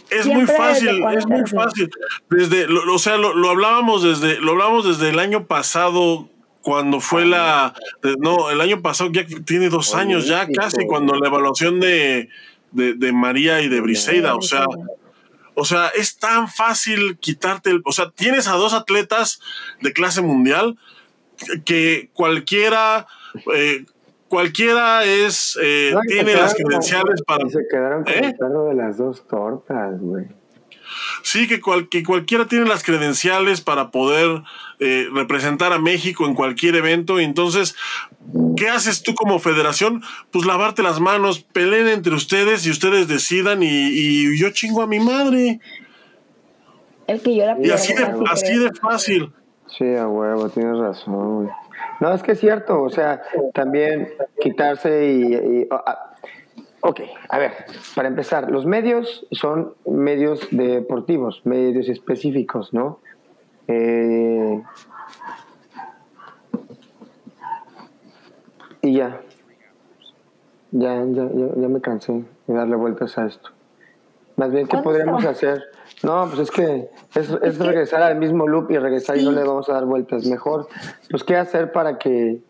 Es Siempre muy fácil, es muy fácil. Desde, lo, o sea, lo, lo hablábamos desde, lo hablamos desde el año pasado, cuando fue la, no, el año pasado ya tiene dos años ya casi, cuando la evaluación de, de, de María y de Briseida, o sea, o sea, es tan fácil quitarte el, o sea, tienes a dos atletas de clase mundial que cualquiera, eh, cualquiera es, eh, No, tiene las credenciales para y se quedaron con ¿Eh? el perro de las dos tortas, güey. Sí, que, cual- que cualquiera tiene las credenciales para poder eh, representar a México en cualquier evento. Entonces, ¿qué haces tú como federación? Pues lavarte las manos, peleen entre ustedes y ustedes decidan y, y yo chingo a mi madre. El que yo la Y así de, así de fácil. Sí, a huevo, tienes razón, güey. No, es que es cierto, o sea, también quitarse y... y- ah, ok, a ver, para empezar, los medios son medios deportivos, medios específicos, ¿no? Eh, y ya. Ya, ya, ya, ya me cansé de darle vueltas a esto. Más bien, ¿qué ¿Cuándo se podríamos hacer? No, pues es que es, es regresar al mismo loop y regresar y no le vamos a dar vueltas. Mejor, pues, ¿qué hacer para que,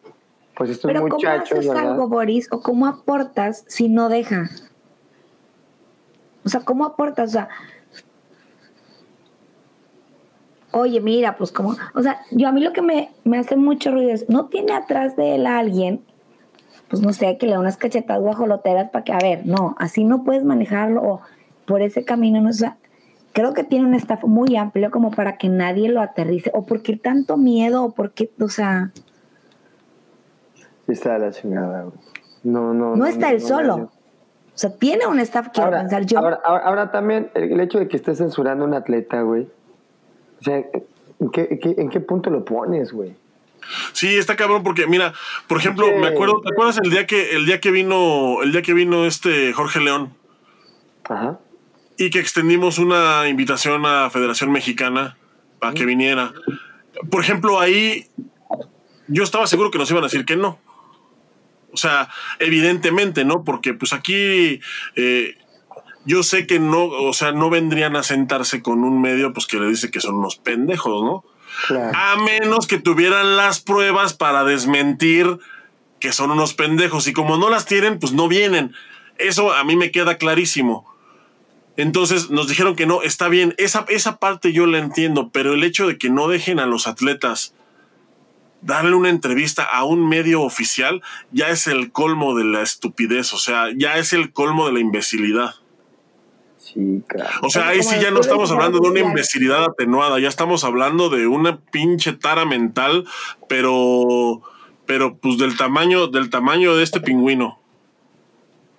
pues, estos Pero ¿cómo muchachos, haces ¿verdad? algo, Boris? ¿O cómo aportas si no deja? O sea, ¿cómo aportas? O sea, oye, mira, pues como, o sea, yo a mí lo que me, me hace mucho ruido es, no tiene atrás de él a alguien, pues no sé, que le da unas cachetas guajoloteras para que, a ver, no, así no puedes manejarlo o por ese camino, no, o sea, creo que tiene un staff muy amplio como para que nadie lo aterrice, o por qué tanto miedo, o por qué, o sea... Está la chingada, No, no. No está él solo. O sea, tiene un staff que ahora, pensar yo. Ahora, ahora, también el hecho de que estés censurando a un atleta, güey. O sea, ¿en qué, ¿en qué punto lo pones, güey? Sí, está cabrón porque mira, por ejemplo, me acuerdo, ¿te acuerdas el día que el día que vino el día que vino este Jorge León? Ajá. Y que extendimos una invitación a Federación Mexicana para que viniera. Por ejemplo, ahí yo estaba seguro que nos iban a decir que no. O sea, evidentemente, ¿no? Porque pues aquí eh, yo sé que no, o sea, no vendrían a sentarse con un medio pues que le dice que son unos pendejos, ¿no? A menos que tuvieran las pruebas para desmentir que son unos pendejos. Y como no las tienen, pues no vienen. Eso a mí me queda clarísimo. Entonces nos dijeron que no, está bien, esa, esa parte yo la entiendo, pero el hecho de que no dejen a los atletas darle una entrevista a un medio oficial ya es el colmo de la estupidez, o sea, ya es el colmo de la imbecilidad. Sí, claro. O sea, ahí sí ya no estamos hablando de una imbecilidad atenuada, ya estamos hablando de una pinche tara mental, pero pero pues del tamaño del tamaño de este pingüino.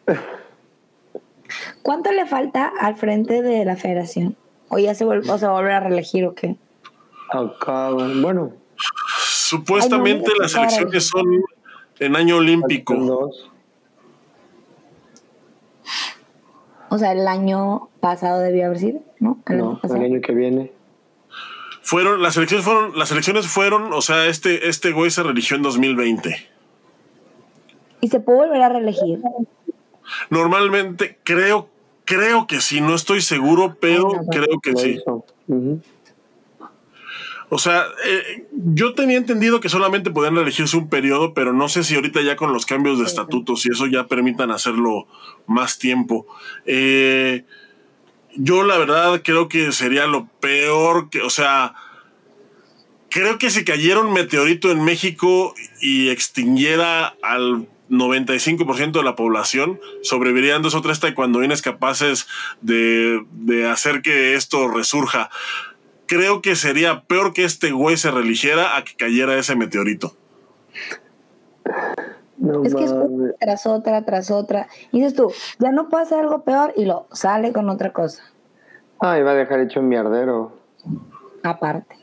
¿Cuánto le falta al frente de la federación? ¿O ya se, vuelve, o se va a volver a reelegir o qué? bueno, Supuestamente las elecciones son en año olímpico. O sea, el año pasado debió haber sido, ¿no? El, año, el año que viene. Fueron, las elecciones fueron, las elecciones fueron, o sea, este, este güey se religió en 2020. ¿Y se puede volver a reelegir? Normalmente, creo, creo que sí, no estoy seguro, pero creo que sí. O sea, eh, yo tenía entendido que solamente podían elegirse un periodo, pero no sé si ahorita ya con los cambios de estatutos y eso ya permitan hacerlo más tiempo. Eh, yo la verdad creo que sería lo peor que, o sea, creo que si cayera un meteorito en México y extinguiera al 95% de la población, sobrevivirían dos o tres taekwondoines capaces de, de hacer que esto resurja creo que sería peor que este güey se religiera a que cayera ese meteorito. es que es una tras otra, tras otra. Y dices tú, ya no pasa algo peor y lo sale con otra cosa. Ah, va a dejar hecho un mierdero. Aparte.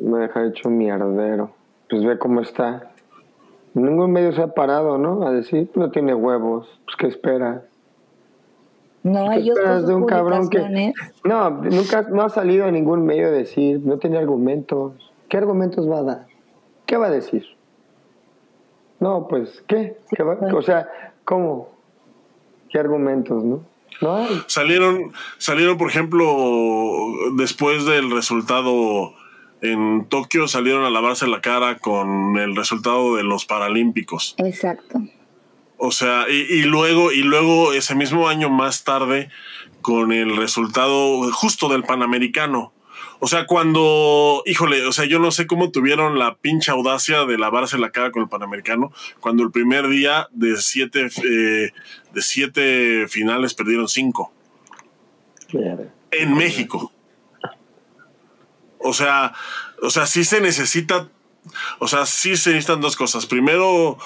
Va a dejar hecho un mierdero. Pues ve cómo está. Ningún medio se ha parado, ¿no? A decir, no tiene huevos. Pues, ¿qué espera? No, ellos de un cabrón que no nunca no ha salido a ningún medio a decir, no tiene argumentos. ¿Qué argumentos va a dar? ¿Qué va a decir? No, pues ¿qué? ¿Qué va? O sea, ¿cómo? ¿Qué argumentos, no? No Salieron salieron por ejemplo después del resultado en Tokio salieron a lavarse la cara con el resultado de los Paralímpicos. Exacto. O sea, y, luego, y luego ese mismo año más tarde, con el resultado justo del Panamericano. O sea, cuando, híjole, o sea, yo no sé cómo tuvieron la pincha audacia de lavarse la cara con el Panamericano, cuando el primer día de siete, eh, de siete finales perdieron cinco. En México. O sea, o sea, sí se necesita, o sea, sí se necesitan dos cosas. Primero,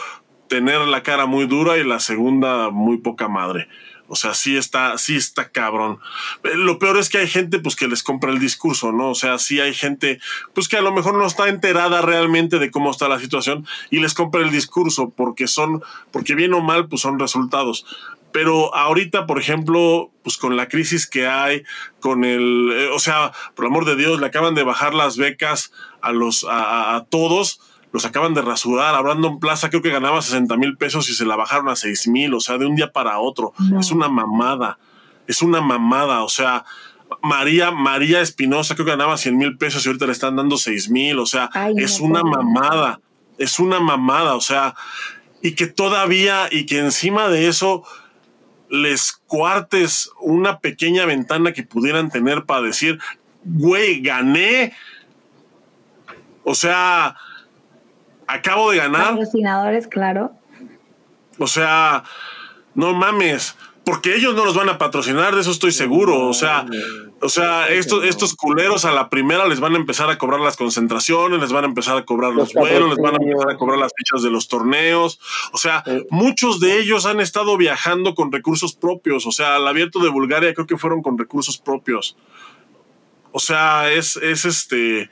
tener la cara muy dura y la segunda muy poca madre. O sea, sí está, sí está cabrón. Eh, lo peor es que hay gente pues que les compra el discurso, ¿no? O sea, sí hay gente pues que a lo mejor no está enterada realmente de cómo está la situación y les compra el discurso porque son, porque bien o mal pues son resultados. Pero ahorita, por ejemplo, pues con la crisis que hay, con el, eh, o sea, por amor de Dios, le acaban de bajar las becas a los, a, a todos los acaban de rasurar. A Brandon Plaza creo que ganaba 60 mil pesos y se la bajaron a 6 mil, o sea, de un día para otro. Es una mamada, es una mamada, o sea, María, María Espinosa creo que ganaba 100 mil pesos y ahorita le están dando 6 mil, o sea, es una mamada, es una mamada, o sea, y que todavía, y que encima de eso les cuartes una pequeña ventana que pudieran tener para decir, güey, gané. O sea, acabo de ganar. Patrocinadores, claro. O sea, no mames porque ellos no los van a patrocinar, de eso estoy seguro. O sea, o sea, estos, estos culeros a la primera les van a empezar a cobrar las concentraciones, les van a empezar a cobrar los, vuelos, les van a empezar a cobrar las fichas de los torneos. O sea, muchos de ellos han estado viajando con recursos propios. O sea, al abierto de Bulgaria creo que fueron con recursos propios. O sea, es, es este.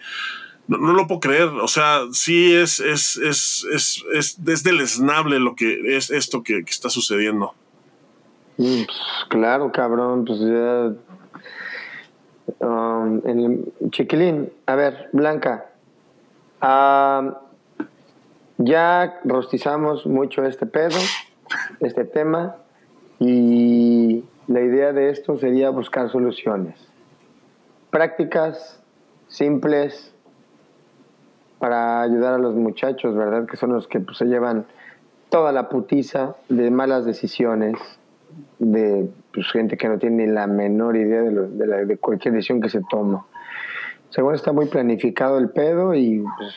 No, lo puedo creer. O sea, sí es, es, es, es, es, es deleznable lo que es esto que está sucediendo. Pues, claro, cabrón, pues ya. Um, chiquilín, a ver, Blanca. ya rostizamos mucho este pedo, este tema, y la idea de esto sería buscar soluciones prácticas, simples, para ayudar a los muchachos, ¿verdad? Que son los que pues, se llevan toda la putiza de malas decisiones, de pues, gente que no tiene ni la menor idea de, de, de, cualquier decisión que se toma. Según está muy planificado el pedo y pues,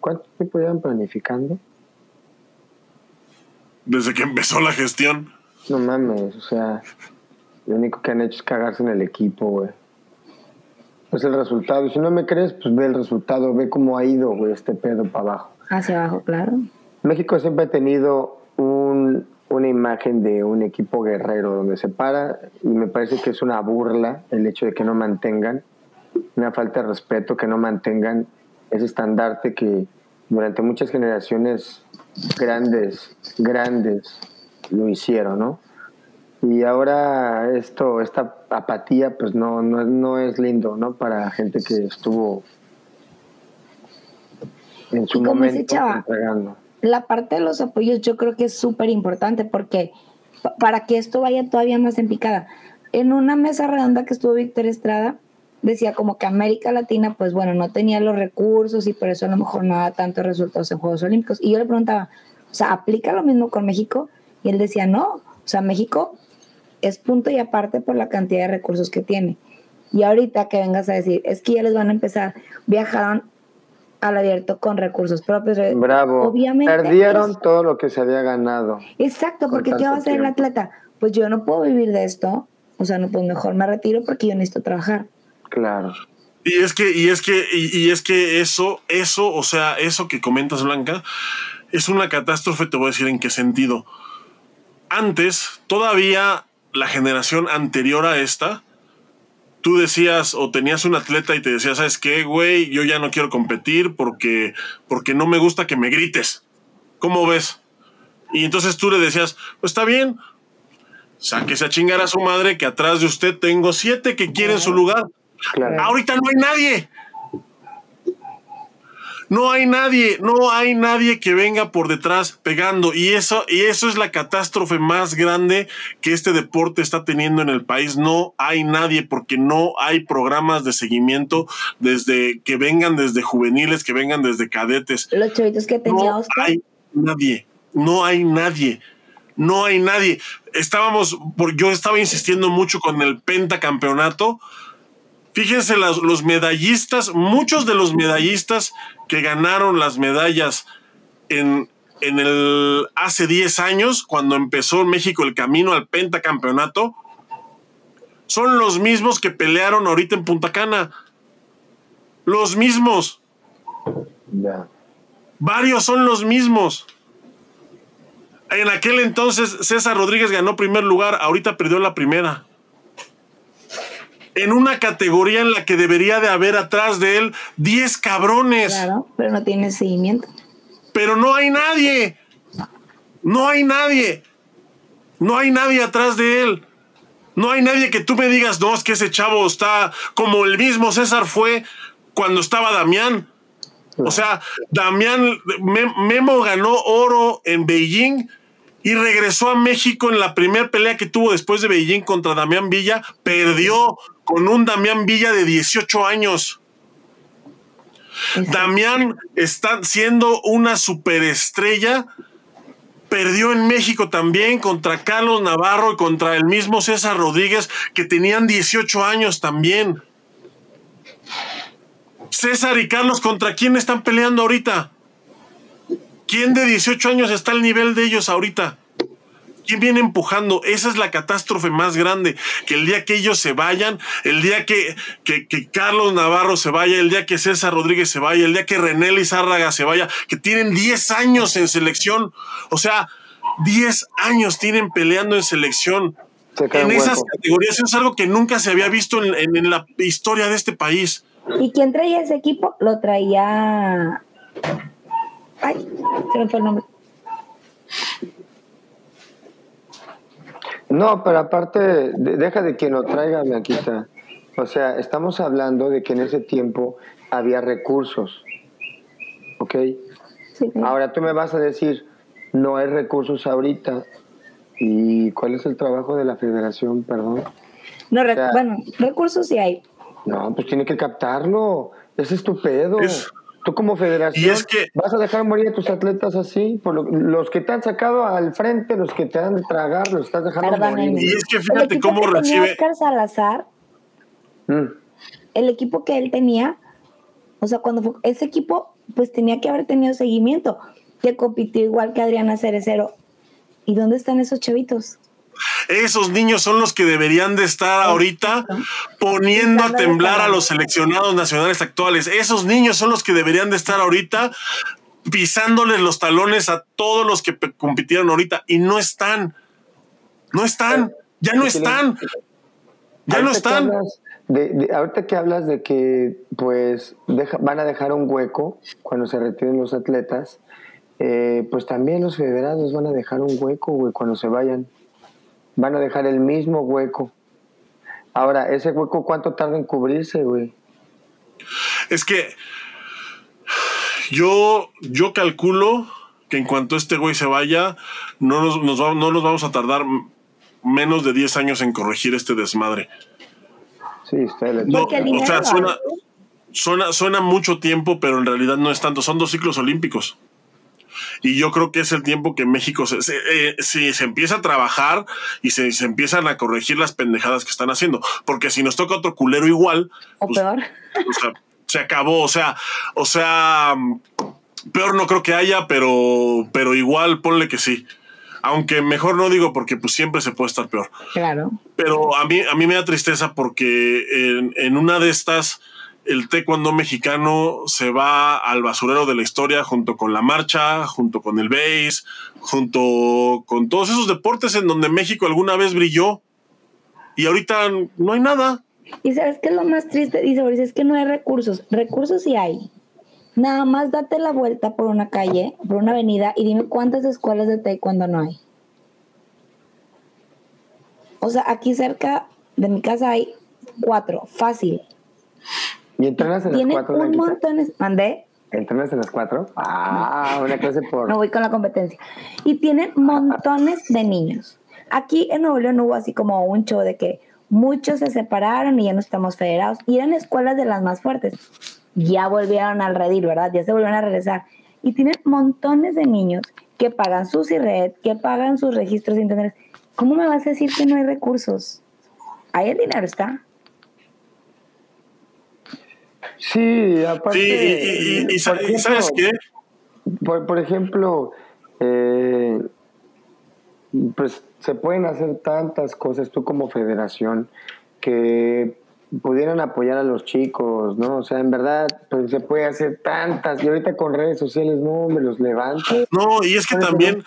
¿cuánto tiempo llevan planificando? Desde que empezó la gestión. No mames, o sea, lo único que han hecho es cagarse en el equipo, güey. Pues el resultado, y si no me crees, pues ve el resultado, ve cómo ha ido, güey, este pedo para abajo. Hacia abajo, claro. México siempre ha tenido un imagen de un equipo guerrero donde se para y me parece que es una burla el hecho de que no mantengan, una falta de respeto que no mantengan ese estandarte que durante muchas generaciones grandes, grandes lo hicieron, ¿no? Y ahora esto, esta apatía, pues no, no, no es lindo, ¿no? Para gente que estuvo en su momento entregando la parte de los apoyos yo creo que es súper importante porque para que esto vaya todavía más en picada. En una mesa redonda que estuvo Víctor Estrada, decía como que América Latina, pues bueno, no tenía los recursos y por eso a lo mejor no da tantos resultados en Juegos Olímpicos. Y yo le preguntaba, o sea, ¿aplica lo mismo con México? Y él decía, no, o sea, México es punto y aparte por la cantidad de recursos que tiene. Y ahorita que vengas a decir, es que ya les van a empezar, viajaron al abierto con recursos propios. Bravo. Obviamente. Perdieron todo lo que se había ganado. Exacto, porque ¿qué va a hacer el atleta? Pues yo no puedo vivir de esto. O sea, no, pues mejor me retiro porque yo necesito trabajar. Claro. Y es que, y es que, y, es que eso, eso, o sea, eso que comentas, Blanca, es una catástrofe, te voy a decir en qué sentido. Antes, todavía la generación anterior a esta, tú decías o tenías un atleta y te decía, ¿sabes qué, güey? Yo ya no quiero competir porque, porque no me gusta que me grites. ¿Cómo ves? Y entonces tú le decías, pues está bien, sáquese a chingar a su madre que atrás de usted tengo siete que quieren su lugar. Ahorita no hay nadie. No hay nadie, no hay nadie que venga por detrás pegando. Y eso, y eso es la catástrofe más grande que este deporte está teniendo en el país. No hay nadie porque no hay programas de seguimiento desde que vengan desde juveniles, que vengan desde cadetes. Los chavitos que tenía no hay nadie, no hay nadie. No hay nadie. Estábamos, yo estaba insistiendo mucho con el pentacampeonato Fíjense los medallistas, muchos de los medallistas que ganaron las medallas en, en el hace 10 años, cuando empezó México el camino al pentacampeonato, son los mismos que pelearon ahorita en Punta Cana. Los mismos. Varios son los mismos. En aquel entonces César Rodríguez ganó primer lugar, ahorita perdió la primera en una categoría en la que debería de haber atrás de él 10 cabrones. Claro, pero no tiene seguimiento. Pero no hay nadie. No hay nadie. No hay nadie atrás de él. No hay nadie que tú me digas, no, es que ese chavo está como el mismo César fue cuando estaba Damián. O sea, Damián, Memo ganó oro en Beijing y regresó a México en la primera pelea que tuvo después de Beijing contra Damián Villa. Perdió con un Damián Villa de 18 años. Damián está siendo una superestrella, perdió en México también contra Carlos Navarro y contra el mismo César Rodríguez, que tenían 18 años también. César y Carlos, ¿contra quién están peleando ahorita? ¿Quién de 18 años está al nivel de ellos ahorita? ¿Quién viene empujando? Esa es la catástrofe más grande. Que el día que ellos se vayan, el día que, que, Carlos Navarro se vaya, el día que César Rodríguez se vaya, el día que René Lizárraga se vaya, que tienen 10 años en selección. O sea, 10 años tienen peleando en selección. En esas categorías es algo que nunca se había visto en, en la historia de este país. ¿Y quién traía ese equipo? Lo traía. Ay, se me fue el nombre. No, pero aparte, deja de que lo traiga, Blanquita. O sea, estamos hablando de que en ese tiempo había recursos. ¿Ok? Ahora tú me vas a decir, no hay recursos ahorita. ¿Y cuál es el trabajo de la federación, perdón? No, bueno, recursos sí hay. No, pues tiene que captarlo. Es estupendo. Tú como federación vas a dejar morir a tus atletas así, por los que te han sacado al frente, los que te han de tragar, los estás dejando morir. Y es que fíjate cómo que recibe. Oscar Salazar, mm. el equipo que él tenía, o sea, cuando fue, ese equipo, pues tenía que haber tenido seguimiento, que compitió igual que Adriana Cerecero. ¿Y dónde están esos chavitos? Esos niños son los que deberían de estar ahorita poniendo a temblar a los seleccionados nacionales actuales. Esos niños son los que deberían de estar ahorita pisándoles los talones a todos los que compitieron ahorita y no están. No están. Ya no están. Ya no están. De, ahorita que hablas de que pues van a dejar un hueco cuando se retiren los atletas, eh, pues también los federados van a dejar un hueco, güey, cuando se vayan van a dejar el mismo hueco. Ahora, ese hueco, ¿cuánto tarda en cubrirse, güey? Es que yo, yo calculo que en cuanto este güey se vaya, no nos, no nos vamos a tardar menos de 10 años en corregir este desmadre. Sí, está el no, O sea, suena, suena, suena mucho tiempo, pero en realidad no es tanto. Son dos ciclos olímpicos. Y yo creo que es el tiempo que México, se, eh, si se empieza a trabajar y se, empiezan a corregir las pendejadas que están haciendo. Porque si nos toca otro culero igual. O pues, peor. O sea, se acabó. O sea, o sea, peor no creo que haya, pero, pero igual ponle que sí. Aunque mejor no digo porque pues siempre se puede estar peor. Claro. Pero a mí, a mí me da tristeza porque en, en una de estas el taekwondo mexicano se va al basurero de la historia junto con la marcha, junto con el base, junto con todos esos deportes en donde México alguna vez brilló y ahorita no hay nada. Y sabes qué es lo más triste, dice Boris, es que no hay recursos. Recursos sí hay. Nada más date la vuelta por una calle, por una avenida y dime cuántas escuelas de taekwondo no hay. O sea, aquí cerca de mi casa hay cuatro, fácil. ¿Y entrenas en las cuatro? un montón. ¿Mandé? ¿Entrenas en las cuatro? Ah, una clase por. No voy con la competencia. Y tienen montones de niños. Aquí en Nuevo León hubo así como un show de que muchos se separaron y ya no estamos federados. Y eran escuelas de las más fuertes. Ya volvieron al redir, ¿verdad? Ya se volvieron a regresar. Y tienen montones de niños que pagan sus red, que pagan sus registros de internet. ¿Cómo me vas a decir que no hay recursos? Ahí el dinero está. Sí, aparte. Sí, y, ¿sabes qué? Por, ejemplo, eh, pues se pueden hacer tantas cosas tú como federación que pudieran apoyar a los chicos, ¿no? O sea, en verdad, pues se puede hacer tantas. Y ahorita con redes sociales, no, me los levanto. No, y es que también.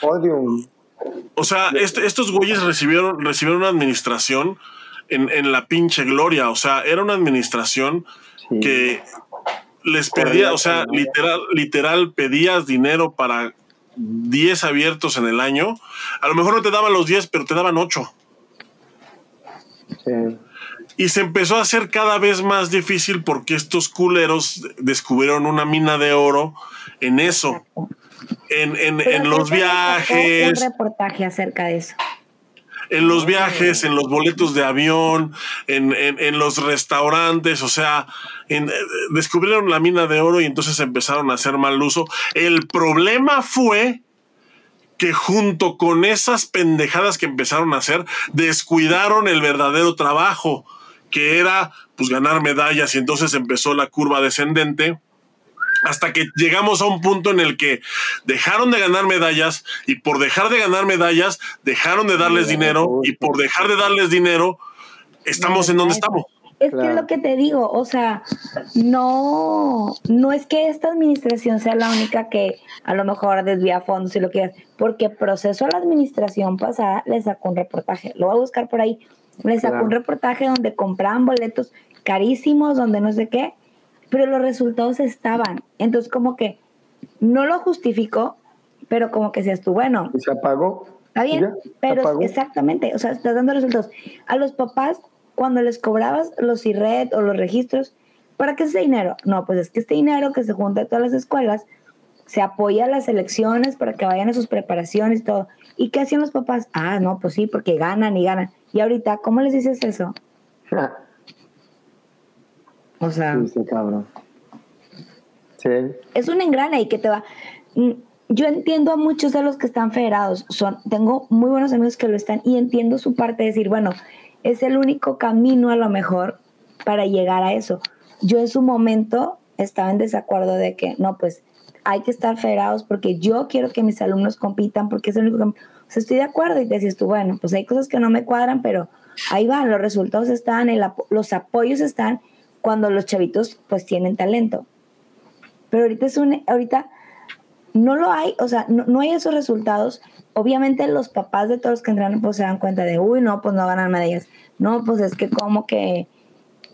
O sea, estos güeyes recibieron, recibieron una administración en, en la pinche gloria. O sea, era una administración que les pedía, o sea, literal, literal pedías dinero para 10 abiertos en el año. A lo mejor no te daban los 10, pero te daban 8. Y se empezó a hacer cada vez más difícil porque estos culeros descubrieron una mina de oro en eso. En, en, en los viajes. Un reportaje acerca de eso en los viajes, en los boletos de avión, en, en, los restaurantes, o sea, eh, descubrieron la mina de oro y entonces empezaron a hacer mal uso. El problema fue que junto con esas pendejadas que empezaron a hacer, descuidaron el verdadero trabajo, que era pues ganar medallas y entonces empezó la curva descendente hasta que llegamos a un punto en el que dejaron de ganar medallas y por dejar de ganar medallas dejaron de darles dinero y por dejar de darles dinero estamos en donde estamos. Es que es lo que te digo, o sea, no, no es que esta administración sea la única que a lo mejor desvía fondos y lo que porque proceso a la administración pasada le sacó un reportaje, lo voy a buscar por ahí, le sacó un reportaje donde compraban boletos carísimos, donde no sé qué, pero los resultados estaban. Entonces, como que no lo justificó, pero como que se estuvo bueno. ¿Y se apagó? Está bien, pero exactamente, o sea, estás dando resultados. A los papás, cuando les cobrabas los IRED o los registros, ¿para qué es ese dinero? No, pues es que este dinero que se junta de todas las escuelas se apoya a las elecciones para que vayan a sus preparaciones y todo. ¿Y qué hacían los papás? Ah, no, pues sí, porque ganan y ganan. Y ahorita, ¿cómo les dices eso? O sea. Es un engrane y que te va. Mm, yo entiendo a muchos de los que están federados. Son, tengo muy buenos amigos que lo están y entiendo su parte de decir, bueno, es el único camino a lo mejor para llegar a eso. Yo en su momento estaba en desacuerdo de que no, pues hay que estar federados porque yo quiero que mis alumnos compitan porque es el único camino. O sea, estoy de acuerdo y te decís tú, bueno, pues hay cosas que no me cuadran, pero ahí van, los resultados están, el, los apoyos están cuando los chavitos pues tienen talento. Pero ahorita es un, ahorita no lo hay, o sea, no, hay esos resultados. Obviamente los papás de todos los que entran pues se dan cuenta de, uy, no, pues no ganan medallas. No, pues es que como que,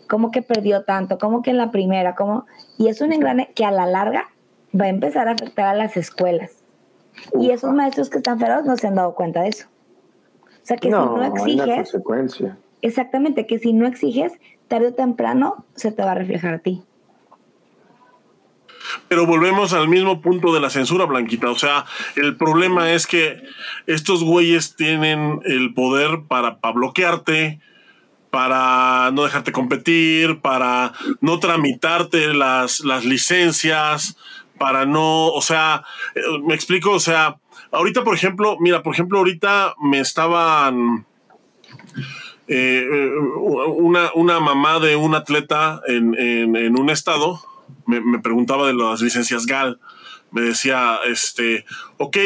como que perdió tanto, como que en la primera, como, y es un engrane que a la larga va a empezar a afectar a las escuelas. Y esos maestros que están feroz no se han dado cuenta de eso. O sea que si no exiges, exactamente, que si no exiges, tarde o temprano se te va a reflejar a ti. Pero volvemos al mismo punto de la censura, Blanquita. O sea, el problema es que estos güeyes tienen el poder para, para bloquearte, para no dejarte competir, para no tramitarte las, las licencias, para no, o sea, eh, me explico, o sea, ahorita, por ejemplo, mira, por ejemplo, ahorita me estaban eh, eh, una, una, mamá de un atleta en, en, un estado me, me, preguntaba de las licencias GAL. Me decía, este, ok,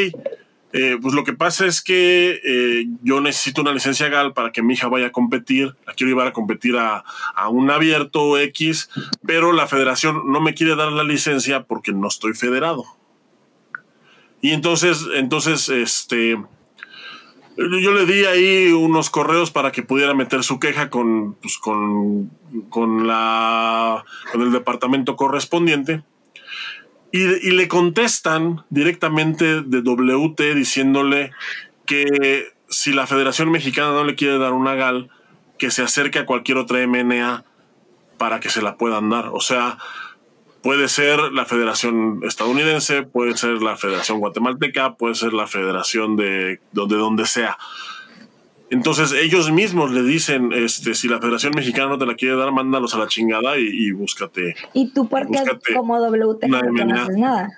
eh, pues lo que pasa es que yo necesito una licencia GAL para que mi hija vaya a competir. La quiero llevar a competir a, a, un abierto X, pero la federación no me quiere dar la licencia porque no estoy federado. Y entonces, entonces, este, yo le di ahí unos correos para que pudiera meter su queja con, pues, con, con, la, con el departamento correspondiente. Y, y, le contestan directamente de WT diciéndole que si la Federación Mexicana no le quiere dar una GAL, que se acerque a cualquier otra MNA para que se la puedan dar. O sea, Puede ser la Federación Estadounidense, puede ser la Federación Guatemalteca, puede ser la Federación de donde, donde sea. Entonces ellos mismos le dicen, este, si la Federación Mexicana no te la quiere dar, mándalos a la chingada y, búscate. ¿Y tú por qué como WT no haces nada?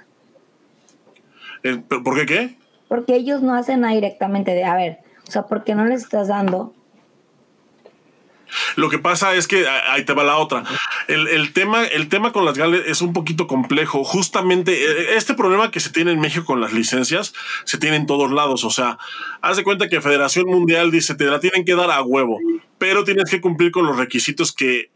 Eh, ¿Por qué qué? Porque ellos no hacen nada directamente de, a ver, o sea, ¿por qué no les estás dando lo que pasa es que ahí te va la otra. El, tema, el tema con las GAL es un poquito complejo. Justamente e, este problema que se tiene en México con las licencias se tiene en todos lados. O sea, haz de cuenta que Federación Mundial dice te la tienen que dar a huevo, pero tienes que cumplir con los requisitos que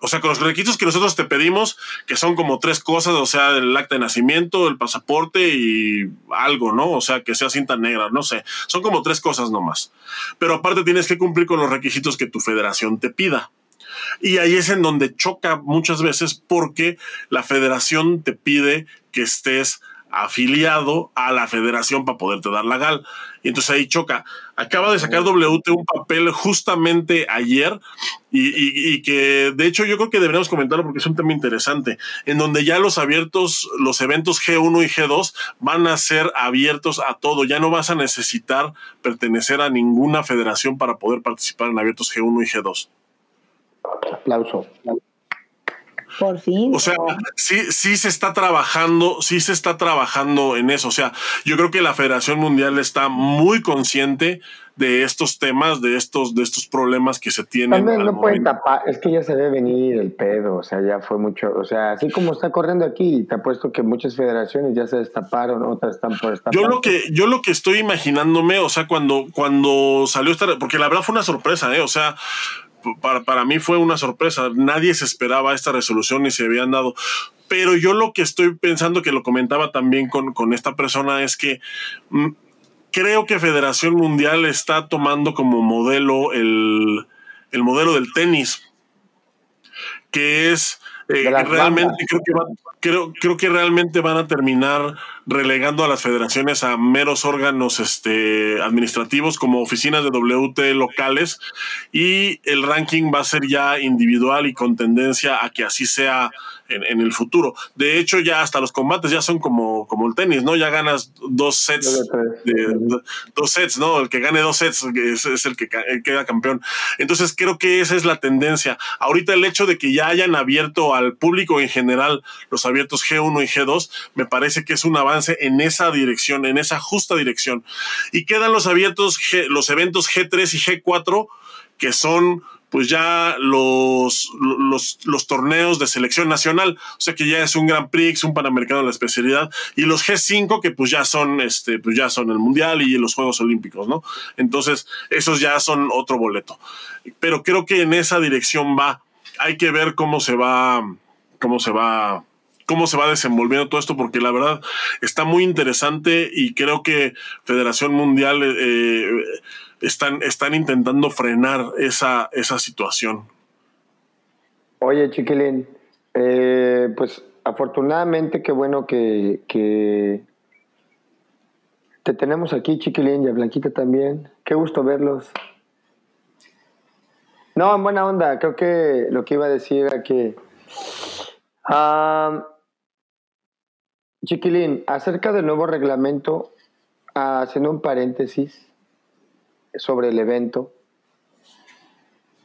o sea, con los requisitos que nosotros te pedimos, que son como tres cosas, o sea, el acta de nacimiento, el pasaporte y algo, ¿no? O sea, que sea cinta negra, no sé. Son como tres cosas nomás. Pero aparte tienes que cumplir con los requisitos que tu federación te pida. Y ahí es en donde choca muchas veces porque la federación te pide que estés afiliado a la federación para poderte dar la GAL. Y entonces ahí choca. Acaba de sacar WT un papel justamente ayer y, que de hecho yo creo que deberíamos comentarlo porque es un tema interesante, en donde ya los abiertos, los eventos G1 y G2 van a ser abiertos a todo. Ya no vas a necesitar pertenecer a ninguna federación para poder participar en abiertos G1 y G2. Aplauso. Por fin. O sea, sí, sí se está trabajando, sí se está trabajando en eso. O sea, yo creo que la Federación Mundial está muy consciente de estos temas, de estos, de estos problemas que se tienen. También no pueden tapar, es que ya se debe venir el pedo, o sea, ya fue mucho, o sea, así como está corriendo aquí, te apuesto que muchas federaciones ya se destaparon, otras están por estar. Yo lo que, yo lo que estoy imaginándome, o sea, cuando, cuando salió esta, porque la verdad fue una sorpresa, ¿eh? O sea, para, para mí fue una sorpresa. Nadie se esperaba esta resolución y se habían dado. Pero yo lo que estoy pensando, que lo comentaba también con, con esta persona, es que mm, creo que Federación Mundial está tomando como modelo el, el modelo del tenis, que es eh, realmente creo que, creo, creo que realmente van a terminar relegando a las federaciones a meros órganos este, administrativos como oficinas de WT locales y el ranking va a ser ya individual y con tendencia a que así sea en, el futuro. De hecho, ya hasta los combates ya son como, como el tenis, ¿no? Ya ganas dos sets, de, dos sets, ¿no? El que gane dos sets es, el que queda campeón. Entonces, creo que esa es la tendencia. Ahorita el hecho de que ya hayan abierto al público en general los abiertos G1 y G2, me parece que es un avance en esa dirección, en esa justa dirección. Y quedan los abiertos, los eventos G3 y G4, que son pues ya los, los, torneos de selección nacional, o sea que ya es un Grand Prix, un Panamericano de la especialidad, y los G5 que pues ya son, este, pues ya son el Mundial y los Juegos Olímpicos, ¿no? Entonces, esos ya son otro boleto. Pero creo que en esa dirección va. Hay que ver cómo se va, cómo se va cómo se va desenvolviendo todo esto, porque la verdad está muy interesante y creo que Federación Mundial eh, están, están intentando frenar esa, esa situación. Oye, Chiquilín, eh, pues afortunadamente qué bueno que, que, te tenemos aquí, Chiquilín, y a Blanquita también. Qué gusto verlos. No, en buena onda, creo que lo que iba a decir era que... Chiquilín, acerca del nuevo reglamento, haciendo un paréntesis, sobre el evento.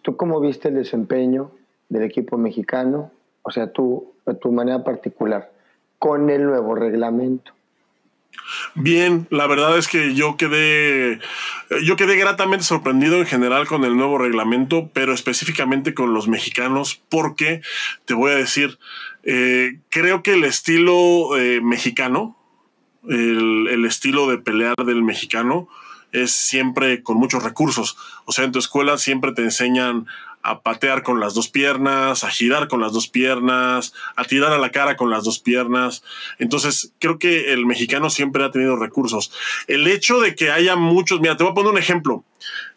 ¿Tú cómo viste el desempeño del equipo mexicano? O sea, tú, a tu manera particular, con el nuevo reglamento. Bien, la verdad es que yo quedé, yo quedé gratamente sorprendido en general con el nuevo reglamento, pero específicamente con los mexicanos, porque te voy a decir, eh, creo que el estilo eh, mexicano, el, el, estilo de pelear del mexicano, es siempre con muchos recursos. O sea, en tu escuela siempre te enseñan a patear con las dos piernas, a girar con las dos piernas, a tirar a la cara con las dos piernas. Entonces, creo que el mexicano siempre ha tenido recursos. El hecho de que haya muchos, mira, te voy a poner un ejemplo.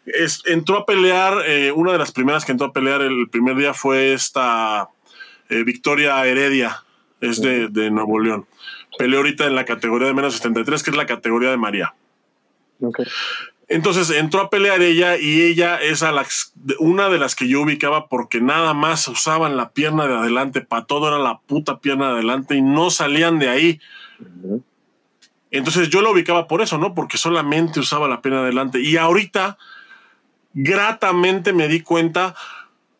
Es, entró a pelear, eh, una de las primeras que entró a pelear el primer día fue esta eh, Victoria Heredia, es de, de Nuevo León. Peleó ahorita en la categoría de menos 73, que es la categoría de María. Entonces entró a pelear ella y ella es a la, una de las que yo ubicaba porque nada más usaban la pierna de adelante, para todo era la puta pierna de adelante y no salían de ahí. Entonces yo la ubicaba por eso, ¿no? Porque solamente usaba la pierna de adelante. Y ahorita, gratamente me di cuenta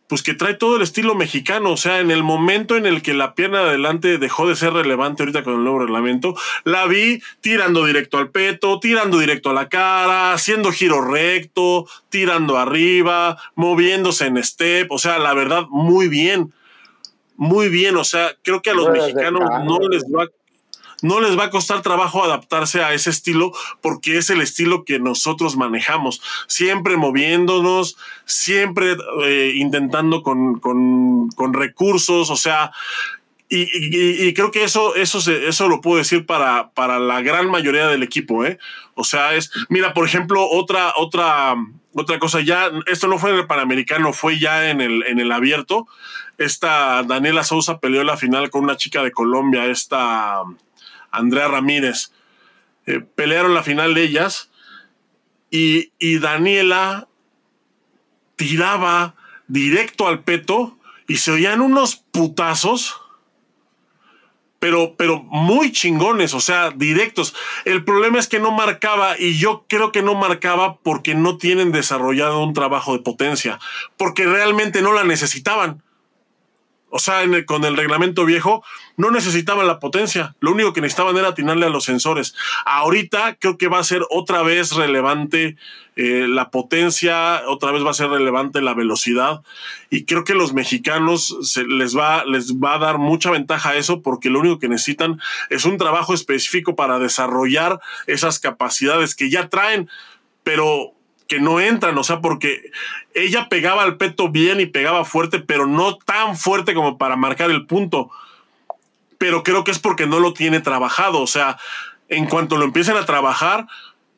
pues que trae todo el estilo mexicano. O sea, en el momento en el que la pierna de adelante dejó de ser relevante ahorita con el nuevo reglamento, la vi tirando directo al peto, tirando directo a la cara, haciendo giro recto, tirando arriba, moviéndose en step. O sea, la verdad, muy bien. Muy bien. O sea, creo que a los mexicanos no les va no les va a costar trabajo adaptarse a ese estilo porque es el estilo que nosotros manejamos, siempre moviéndonos, siempre eh, intentando con, recursos, o sea, y, creo que eso, eso, eso lo puedo decir para, para la gran mayoría del equipo, ¿eh? O sea, es, mira, por ejemplo, otra, otra, otra cosa, ya, esto no fue en el Panamericano, fue ya en el, en el abierto. Esta Daniela Sousa peleó la final con una chica de Colombia, esta Andrea Ramírez. Eh, pelearon la final de ellas y, Daniela tiraba directo al peto y se oían unos putazos, pero, pero muy chingones, o sea, directos. El problema es que no marcaba y yo creo que no marcaba porque no tienen desarrollado un trabajo de potencia, porque realmente no la necesitaban. O sea, con el reglamento viejo, no necesitaban la potencia. Lo único que necesitaban era atinarle a los sensores. Ahorita creo que va a ser otra vez relevante eh, la potencia, otra vez va a ser relevante la velocidad. Y creo que los mexicanos les, va, les va a dar mucha ventaja eso porque lo único que necesitan es un trabajo específico para desarrollar esas capacidades que ya traen. Pero que no entran, o sea, porque ella pegaba al peto bien y pegaba fuerte, pero no tan fuerte como para marcar el punto. Pero creo que es porque no lo tiene trabajado, o sea, en cuanto lo empiecen a trabajar,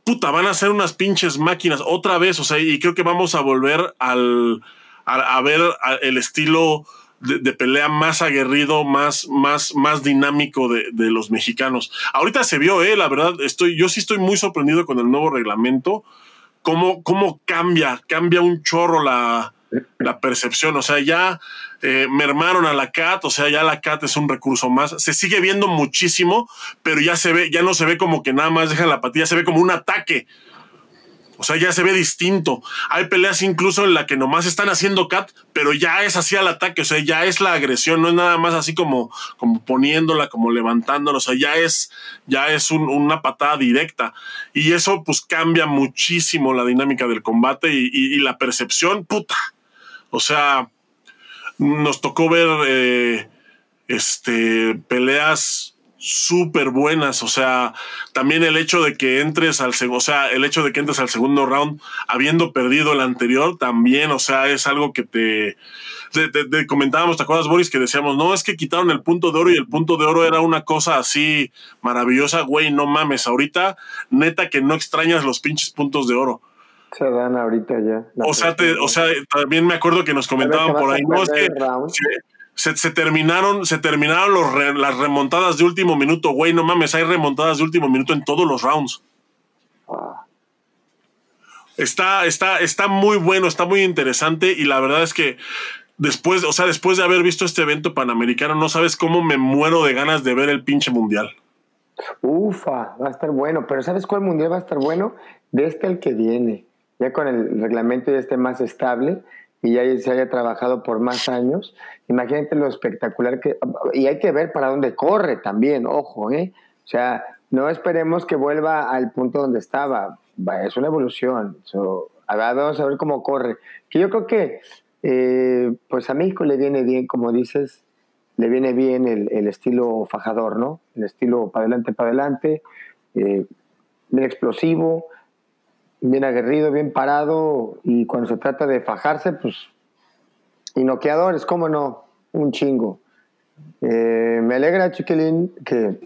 puta, van a ser unas pinches máquinas otra vez, o sea, y creo que vamos a volver al, a, ver el estilo de, pelea más aguerrido, más, más, más dinámico de, de, los mexicanos. Ahorita se vio, eh, la verdad, estoy, yo sí estoy muy sorprendido con el nuevo reglamento cómo, cómo cambia, cambia un chorro la, la percepción. O sea, ya eh, mermaron a la CAT, o sea, ya la CAT es un recurso más. Se sigue viendo muchísimo, pero ya se ve, ya no se ve como que nada más deja la patilla, se ve como un ataque. O sea, ya se ve distinto. Hay peleas incluso en la que nomás están haciendo cat, pero ya es así al ataque. O sea, ya es la agresión, no es nada más así como, como poniéndola, como levantándola. O sea, ya es, ya es una patada directa. Y eso pues cambia muchísimo la dinámica del combate y, la percepción, puta. O sea, nos tocó ver eh, este, peleas súper buenas. O sea, también el hecho de que entres al segundo, o sea, el hecho de que entres al segundo round habiendo perdido el anterior, también, o sea, es algo que te. Te, comentábamos, ¿te acuerdas, Boris? Que decíamos, no, es que quitaron el punto de oro y el punto de oro era una cosa así maravillosa, güey, no mames. Ahorita, neta, que no extrañas los pinches puntos de oro. Se dan ahorita ya. O sea, o sea, también me acuerdo que nos comentaban por ahí, no, es que, se, terminaron, se terminaron los las remontadas de último minuto, güey, no mames, hay remontadas de último minuto en todos los rounds. Está, está, está muy bueno, está muy interesante y la verdad es que después, o sea, después de haber visto este evento panamericano, no sabes cómo me muero de ganas de ver el pinche mundial. Ufa, va a estar bueno, pero ¿sabes cuál mundial va a estar bueno? De este el que viene, ya con el reglamento ya esté más estable y ya se haya trabajado por más años, imagínate lo espectacular que... Y hay que ver para dónde corre también, ojo, ¿eh? O sea, no esperemos que vuelva al punto donde estaba, es una evolución. vamos a ver cómo corre. Que yo creo que, eh, pues a México le viene bien, como dices, le viene bien el, estilo fajador, ¿no? El estilo para adelante, para adelante, eh, bien explosivo, bien aguerrido, bien parado y cuando se trata de fajarse, pues y noqueadores, cómo no, un chingo. Eh, me alegra, Chiquilín, que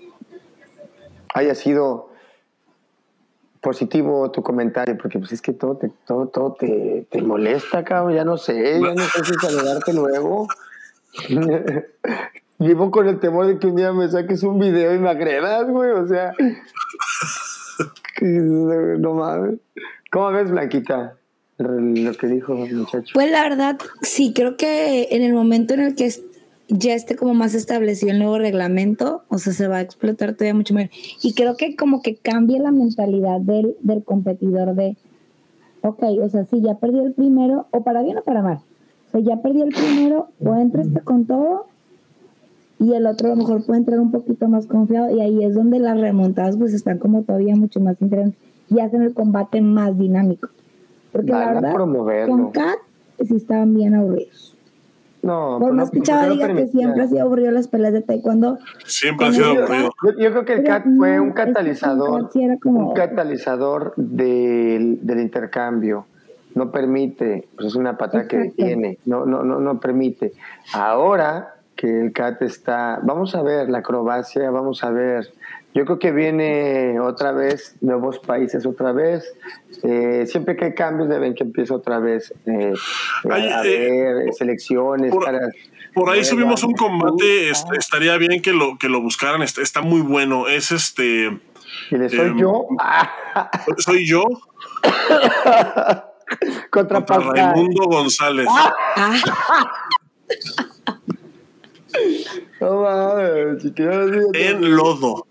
haya sido positivo tu comentario, porque pues es que todo te, todo, todo te, te molesta, cabrón, ya no sé, ya no sé si saludarte luego. Vivo con el temor de que un día me saques un video y me agredas, güey, o sea... no mames. ¿Cómo ves, Blanquita? Lo que dijo el muchacho. Pues la verdad, sí, creo que en el momento en el que ya esté como más establecido el nuevo reglamento, o sea, se va a explotar todavía mucho más. Y creo que como que cambia la mentalidad del, del competidor de, ok, o sea, si ya perdió el primero, o para bien o para mal, o sea, ya perdió el primero, o entraste con todo, y el otro a lo mejor puede entrar un poquito más confiado, y ahí es donde las remontadas pues están como todavía mucho más interesantes y hacen el combate más dinámico. Porque la verdad, con Kat sí estaban bien aburridos. No, por más que Chava diga que siempre ha sido aburrido las peleas de taekwondo. Siempre ha sido aburrido. Yo, creo que el Kat fue un catalizador, un catalizador del, del, intercambio. No permite, pues es una pata que tiene, no, no, no, no permite. Ahora que el CAT está, vamos a ver la acrobacia, vamos a ver yo creo que viene otra vez, nuevos países otra vez. Eh, siempre que hay cambios deben que empiece otra vez eh, a haber eh, selecciones. Por, ahí subimos un combate, estaría bien que lo, que lo buscaran, está, muy bueno. Es este... ¿Quién soy em, yo? Soy yo. Contra, Contra Raimundo González. en lodo.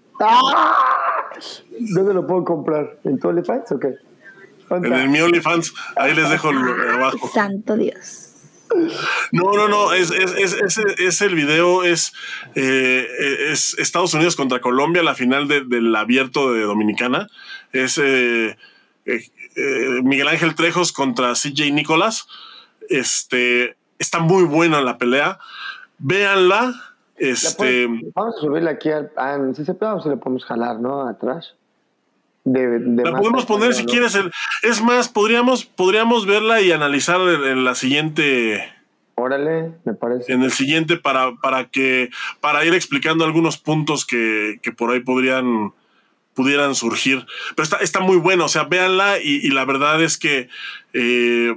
¿Dónde lo puedo comprar? ¿En tu OnlyFans o qué? En el mi OnlyFans, ahí les dejo abajo. Santo Dios. No, no, no, es, es, es, es el video, es, eh, es Estados Unidos contra Colombia, la final del abierto de Dominicana. Es eh, eh, Miguel Ángel Trejos contra CJ Nicolás. Este, está muy buena la pelea. Véanla. Este, vamos a subirla aquí al. Ah, si se puede, si le podemos jalar, ¿no? Atrás. la podemos poner si quieres. es más, podríamos, podríamos verla y analizar en la siguiente Órale, me parece. En el siguiente para, para que para ir explicando algunos puntos que, por ahí podrían pudieran surgir. Pero está, está muy bueno, o sea, véanla y, la verdad es que eh,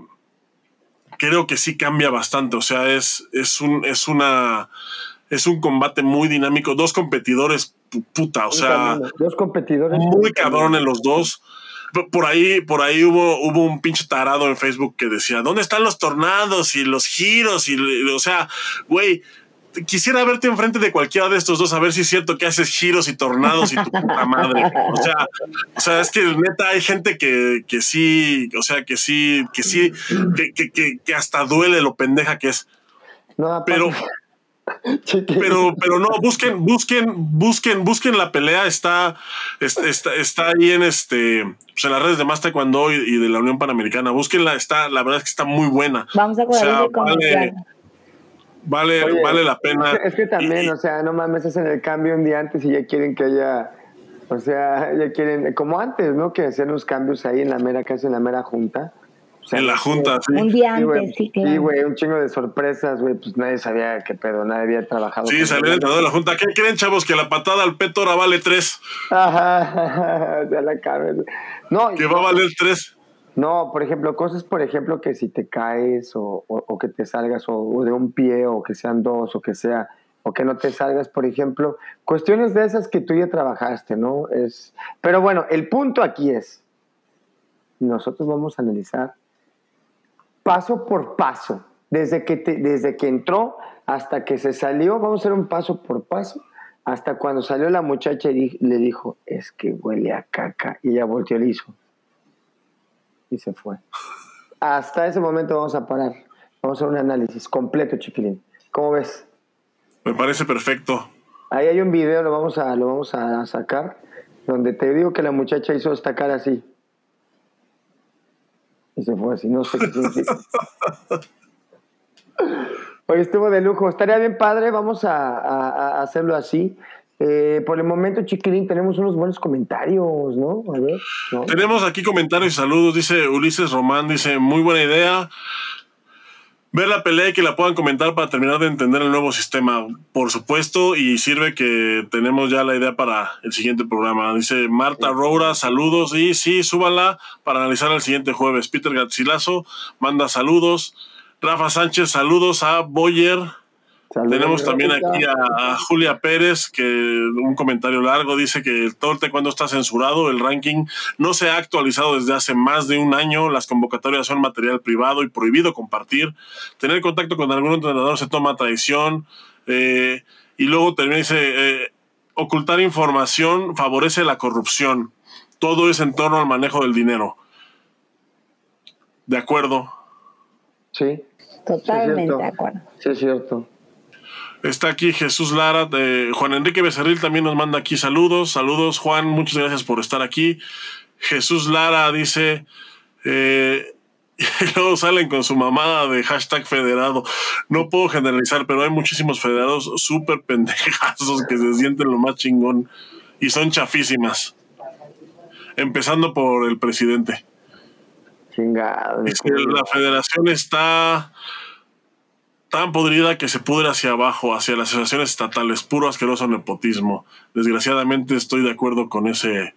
creo que sí cambia bastante. O sea, es, es un, es una es un combate muy dinámico. Dos competidores, puta, o sea, dos competidores muy cabrón en los dos por ahí, por ahí hubo, hubo un pinche tarado en Facebook que decía, ¿dónde están los tornados y los giros? Y, o sea, güey, quisiera verte enfrente de cualquiera de estos dos a ver si es cierto que haces giros y tornados y tu puta madre. O sea, o sea, es que neta hay gente que, que sí, o sea, que sí, que sí, que, que, que hasta duele lo pendeja que es. No, pero, pero, pero no, busquen, busquen, busquen, busquen la pelea. Está, está, está ahí en este, pues en las redes de Más Taekwondo y, y, de la Unión Panamericana. Búsquenla, está, la verdad es que está muy buena. Vamos a o sea, vale, vale, vale, la pena. Es que también, o sea, no mames, hacen el cambio un día antes y ya quieren que haya, o sea, ya quieren, como antes, ¿no? Que hacían los cambios ahí en la mera, casi en la mera junta en la junta, sí. Un día antes, sí, claro. Sí, güey, un chingo de sorpresas, güey, pues nadie sabía qué pedo, nadie había trabajado. Sí, salió el de la junta. ¿Qué creen, chavos? Que la patada al peto ahora vale tres. Ajá, ya la cabeza. No, que va a valer tres. No, por ejemplo, cosas, por ejemplo, que si te caes o, o, que te salgas o, de un pie o que sean dos o que sea, o que no te salgas, por ejemplo, cuestiones de esas que tú ya trabajaste, ¿no? Es, pero bueno, el punto aquí es, nosotros vamos a analizar paso por paso, desde que, desde que entró hasta que se salió, vamos a hacer un paso por paso, hasta cuando salió la muchacha y le dijo, es que huele a caca, y ella volteó y le hizo, y se fue. Hasta ese momento vamos a parar, vamos a hacer un análisis completo, chiquilín. ¿Cómo ves? Me parece perfecto. Ahí hay un video, lo vamos a, lo vamos a sacar, donde te digo que la muchacha hizo esta cara así. Y se fue así, no sé qué significa. Oye, estuvo de lujo. Estaría bien padre, vamos a, hacerlo así. Eh, por el momento, Chiquilín, tenemos unos buenos comentarios, ¿no? A ver. Tenemos aquí comentarios y saludos. Dice Ulises Román, dice, muy buena idea ver la pelea y que la puedan comentar para terminar de entender el nuevo sistema, por supuesto, y sirve que tenemos ya la idea para el siguiente programa. Dice Marta Roura, saludos, y sí, súbala para analizar el siguiente jueves. Peter Gatzilazo manda saludos. Rafa Sánchez, saludos a Boyer. Tenemos también aquí a, Julia Pérez, que un comentario largo dice que el taekwondo está censurado, el ranking no se ha actualizado desde hace más de un año, las convocatorias son material privado y prohibido compartir, tener contacto con algún entrenador se toma traición, eh, y luego termina dice, eh, ocultar información favorece la corrupción, todo es en torno al manejo del dinero. ¿De acuerdo? Sí. Totalmente de acuerdo. Sí, es cierto. Está aquí Jesús Lara, Juan Enrique Becerril también nos manda aquí saludos. Saludos, Juan, muchas gracias por estar aquí. Jesús Lara dice, eh, y luego salen con su mamada de hashtag federado. No puedo generalizar, pero hay muchísimos federados súper pendejazos que se sienten lo más chingón y son chafísimas. Empezando por el presidente. Chingado. la federación está tan podrida que se pudre hacia abajo, hacia las asociaciones estatales, puro asqueroso nepotismo. Desgraciadamente estoy de acuerdo con ese,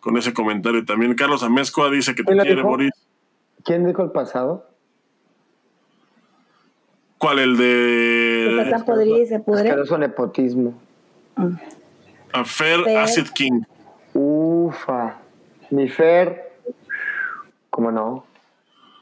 con ese comentario también. Carlos Amezcoa dice que te quiere, Boris. ¿Quién dijo el pasado? ¿Cuál? El de. Tan podrida y se pudre. Asqueroso nepotismo. A Fer, Acid King. Ufa. Mi Fer. ¿Cómo no?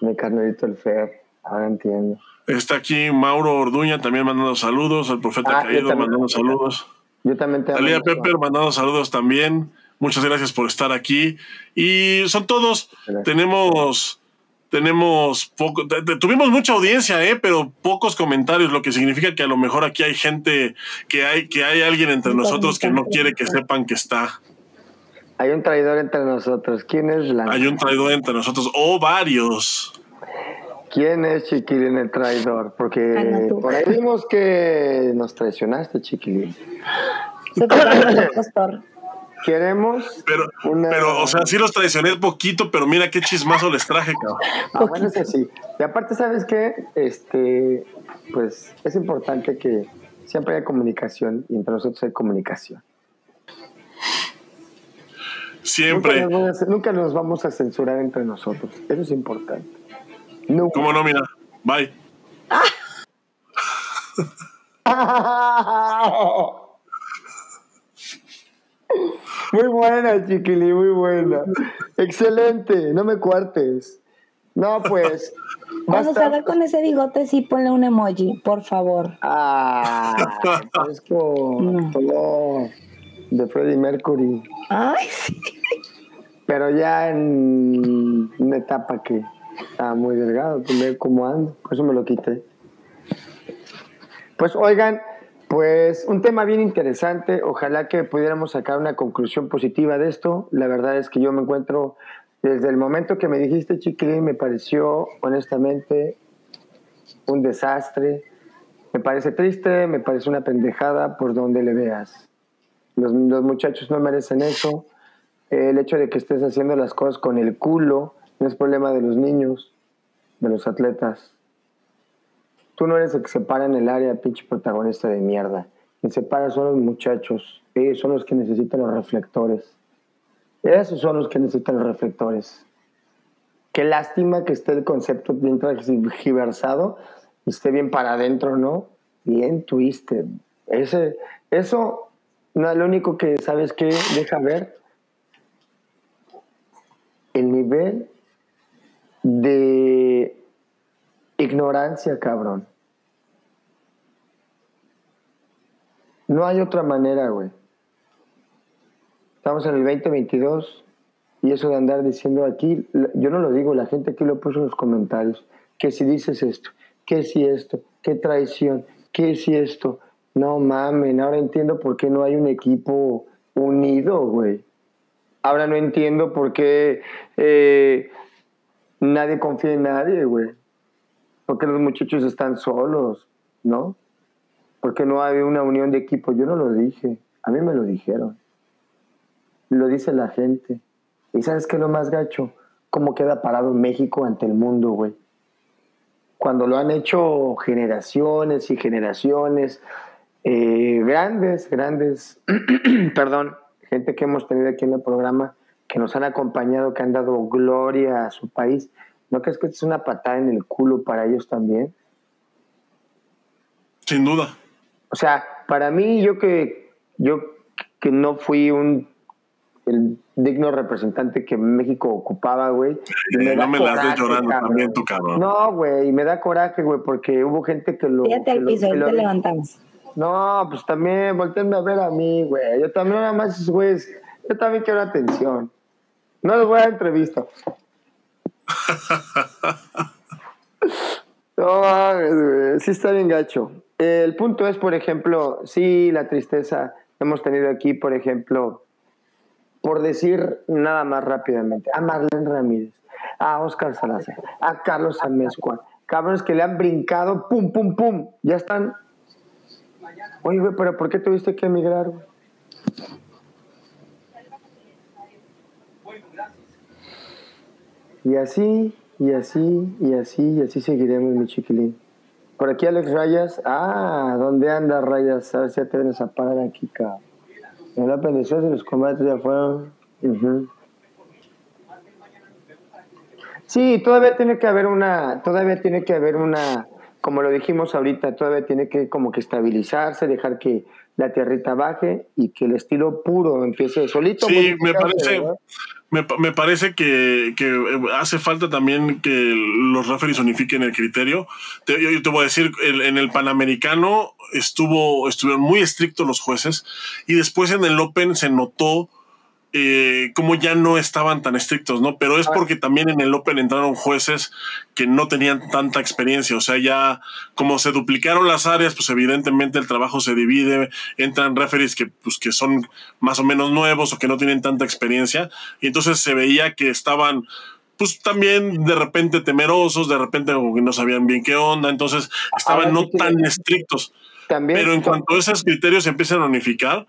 Mi carnelito el Fer. Ahora entiendo. Está aquí Mauro Orduña también mandando saludos, el profeta ah, caído mandando saludos. Yo también te Talía Pepper mandando saludos también. Muchas gracias por estar aquí. Y son todos. Tenemos tenemos poco, tuvimos mucha audiencia, ¿eh? pero pocos comentarios, lo que significa que a lo mejor aquí hay gente, que hay, que hay alguien entre nosotros que no quiere que sepan que está. Hay un traidor entre nosotros. ¿Quién es la? Hay un traidor entre nosotros, o varios. ¿Quién es Chiquilín el traidor? Porque por ahí vimos que nos traicionaste, Chiquilín. Se Queremos. Pero, pero, o sea, sí los traicioné poquito, pero mira qué chismazo les traje, cabrón. Ah, bueno, eso sí. Y aparte, ¿sabes qué? Este, pues es importante que siempre haya comunicación y entre nosotros hay comunicación. Siempre. Nunca nos, vamos a censurar entre nosotros. Eso es importante. ¿Cómo no? Mira, bye. Muy buena, Chiquili, muy buena. Excelente, no me cuartes. No, pues. Cuando salga con ese bigote, sí ponle un emoji, por favor. Ah, es como de Freddie Mercury. Ay, sí. Pero ya en una etapa que estaba muy delgado, como ando, por eso me lo quité. Pues oigan, pues un tema bien interesante, ojalá que pudiéramos sacar una conclusión positiva de esto. La verdad es que yo me encuentro, desde el momento que me dijiste, Chiquilín, me pareció honestamente un desastre. Me parece triste, me parece una pendejada por donde le veas. Los, los muchachos no merecen eso. El hecho de que estés haciendo las cosas con el culo no es problema de los niños, de los atletas. Tú no eres el que se para en el área, pinche protagonista de mierda. Quien se para son los muchachos. Ellos son los que necesitan los reflectores. Esos son los que necesitan los reflectores. Qué lástima que esté el concepto bien transversado y esté bien para adentro, ¿no? Bien twisted. Ese, eso, no, lo único que sabes que deja ver el nivel de ignorancia, cabrón. No hay otra manera, güey. Estamos en el 2022 y eso de andar diciendo aquí, yo no lo digo, la gente aquí lo puso en los comentarios, que si dices esto, que si esto, qué traición, que si esto. No mamen, ahora entiendo por qué no hay un equipo unido, güey. Ahora no entiendo por qué eh, nadie confía en nadie, güey. Porque los muchachos están solos, ¿no? porque no hay una unión de equipo. Yo no lo dije, a mí me lo dijeron. Lo dice la gente. ¿Y sabes qué es lo más gacho? ¿Cómo queda parado México ante el mundo, güey? Cuando lo han hecho generaciones y generaciones, eh, grandes, grandes, perdón, gente que hemos tenido aquí en el programa, que nos han acompañado, que han dado gloria a su país. ¿No crees que es una patada en el culo para ellos también? Sin duda. O sea, para mí, yo que, yo que no fui un el digno representante que México ocupaba, güey. no me la estoy llorando también, tu cabrón. No, güey, y me da coraje, güey, porque hubo gente que lo. Fíjate al piso, lo, te levantamos. No, pues también, volteenme a ver a mí, güey. Yo también, nada más, güey, yo también quiero atención. No les voy a dar entrevista. no mames, güey. Sí está bien gacho. El punto es, por ejemplo, sí, la tristeza hemos tenido aquí, por ejemplo, por decir nada más rápidamente, a Marlene Ramírez, a Oscar Salazar, a Carlos Amezcua, cabrones que le han brincado, pum, pum, pum, ya están. Oye, güey, pero ¿por qué tuviste que emigrar, güey? Y así, y así, y así, y así seguiremos, mi chiquilín. Por aquí Alex Rayas. Ah, ¿dónde anda Rayas? A ver si ya te vienes a parar aquí, cabrón. En la pendencia de los combates ya fueron. Sí, todavía tiene que haber una, todavía tiene que haber una, como lo dijimos ahorita, todavía tiene que como que estabilizarse, dejar que la tierrita baje y que el estilo puro empiece solito. Sí, me parece, me, parece que, hace falta también que los referees unifiquen el criterio. Te, yo, te voy a decir, en el Panamericano estuvo, estuvieron muy estrictos los jueces y después en el Open se notó eh, como ya no estaban tan estrictos, ¿no? Pero es porque también en el Open entraron jueces que no tenían tanta experiencia, o sea, ya como se duplicaron las áreas, pues evidentemente el trabajo se divide, entran referees que, pues, que son más o menos nuevos o que no tienen tanta experiencia, y entonces se veía que estaban pues también de repente temerosos, de repente como que no sabían bien qué onda, entonces estaban no tan estrictos. También, Pero en cuanto a esos criterios se empiezan a unificar,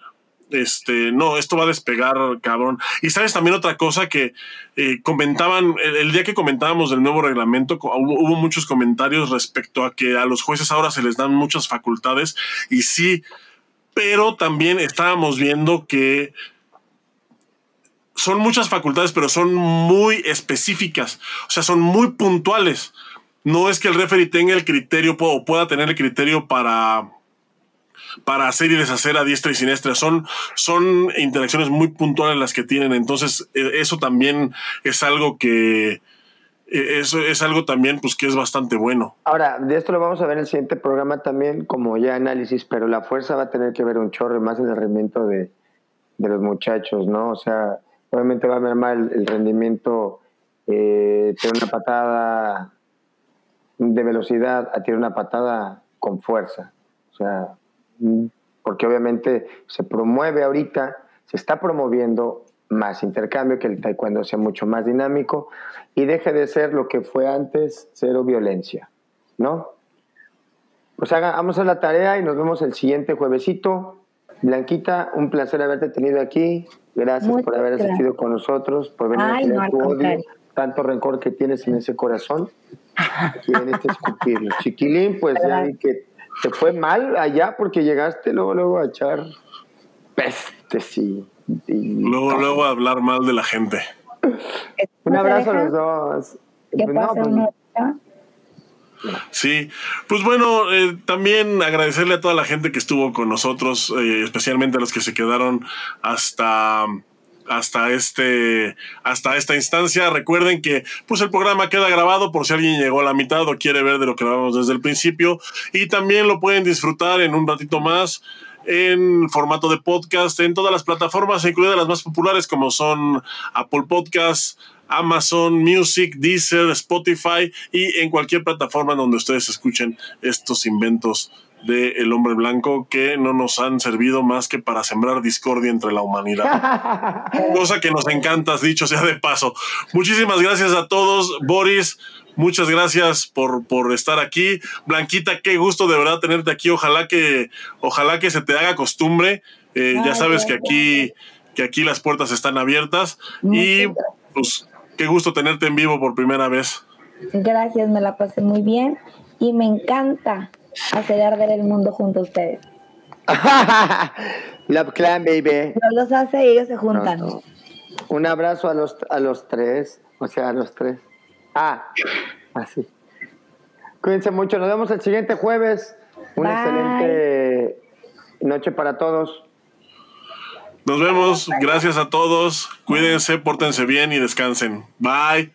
este, no, esto va a despegar, cabrón. Y sabes también otra cosa que eh, comentaban, el, día que comentábamos del nuevo reglamento, hubo, muchos comentarios respecto a que a los jueces ahora se les dan muchas facultades, y sí, pero también estábamos viendo que son muchas facultades, pero son muy específicas, o sea, son muy puntuales. No es que el referee tenga el criterio o pueda tener el criterio para para hacer y deshacer a diestra y siniestra. Son, son interacciones muy puntuales las que tienen. Entonces, e, eso también es algo que. E, eso es algo también pues que es bastante bueno. Ahora, de esto lo vamos a ver en el siguiente programa también como ya análisis, pero la fuerza va a tener que ver un chorro más en el rendimiento de, los muchachos, ¿no? O sea, obviamente va a mermar el, el rendimiento eh, tener una patada de velocidad a tirar una patada con fuerza. O sea, porque obviamente se promueve ahorita, se está promoviendo más intercambio, que el taekwondo sea mucho más dinámico y deje de ser lo que fue antes, cero violencia, ¿no? Pues haga, vamos a la tarea y nos vemos el siguiente juevesito. Blanquita, un placer haberte tenido aquí. Gracias por haber asistido con nosotros, por venir a tu odio, tanto rencor que tienes en ese corazón. Quieren este escupirlo. Chiquilín, pues ya vi que te fue mal allá porque llegaste luego, luego a echar pestes y, luego, luego a hablar mal de la gente. Un abrazo a los dos. ¿Qué pues pasa, pues, Sí, pues bueno, eh, también agradecerle a toda la gente que estuvo con nosotros, eh, especialmente a los que se quedaron hasta hasta este hasta esta instancia. Recuerden que pues el programa queda grabado por si alguien llegó a la mitad o quiere ver de lo que grabamos desde el principio y también lo pueden disfrutar en un ratito más en formato de podcast en todas las plataformas, incluidas las más populares como son Apple Podcasts, Amazon Music, Deezer, Spotify y en cualquier plataforma donde ustedes escuchen estos inventos de El Hombre Blanco que no nos han servido más que para sembrar discordia entre la humanidad. Cosa que nos encanta, dicho sea de paso. Muchísimas gracias a todos. Boris, muchas gracias por, por estar aquí. Blanquita, qué gusto de verdad tenerte aquí. Ojalá que, ojalá que se te haga costumbre. Eh, ya sabes que aquí, que aquí las puertas están abiertas. y pues qué gusto tenerte en vivo por primera vez. Gracias, me la pasé muy bien y me encanta hacer arder el mundo junto a ustedes. Love Clan, baby. No los hace y ellos se juntan. Un abrazo a los, a los tres, o sea, a los tres. Ah, así. Cuídense mucho, nos vemos el siguiente jueves. Una excelente noche para todos. Nos vemos, gracias a todos. Cuídense, pórtense bien y descansen. Bye.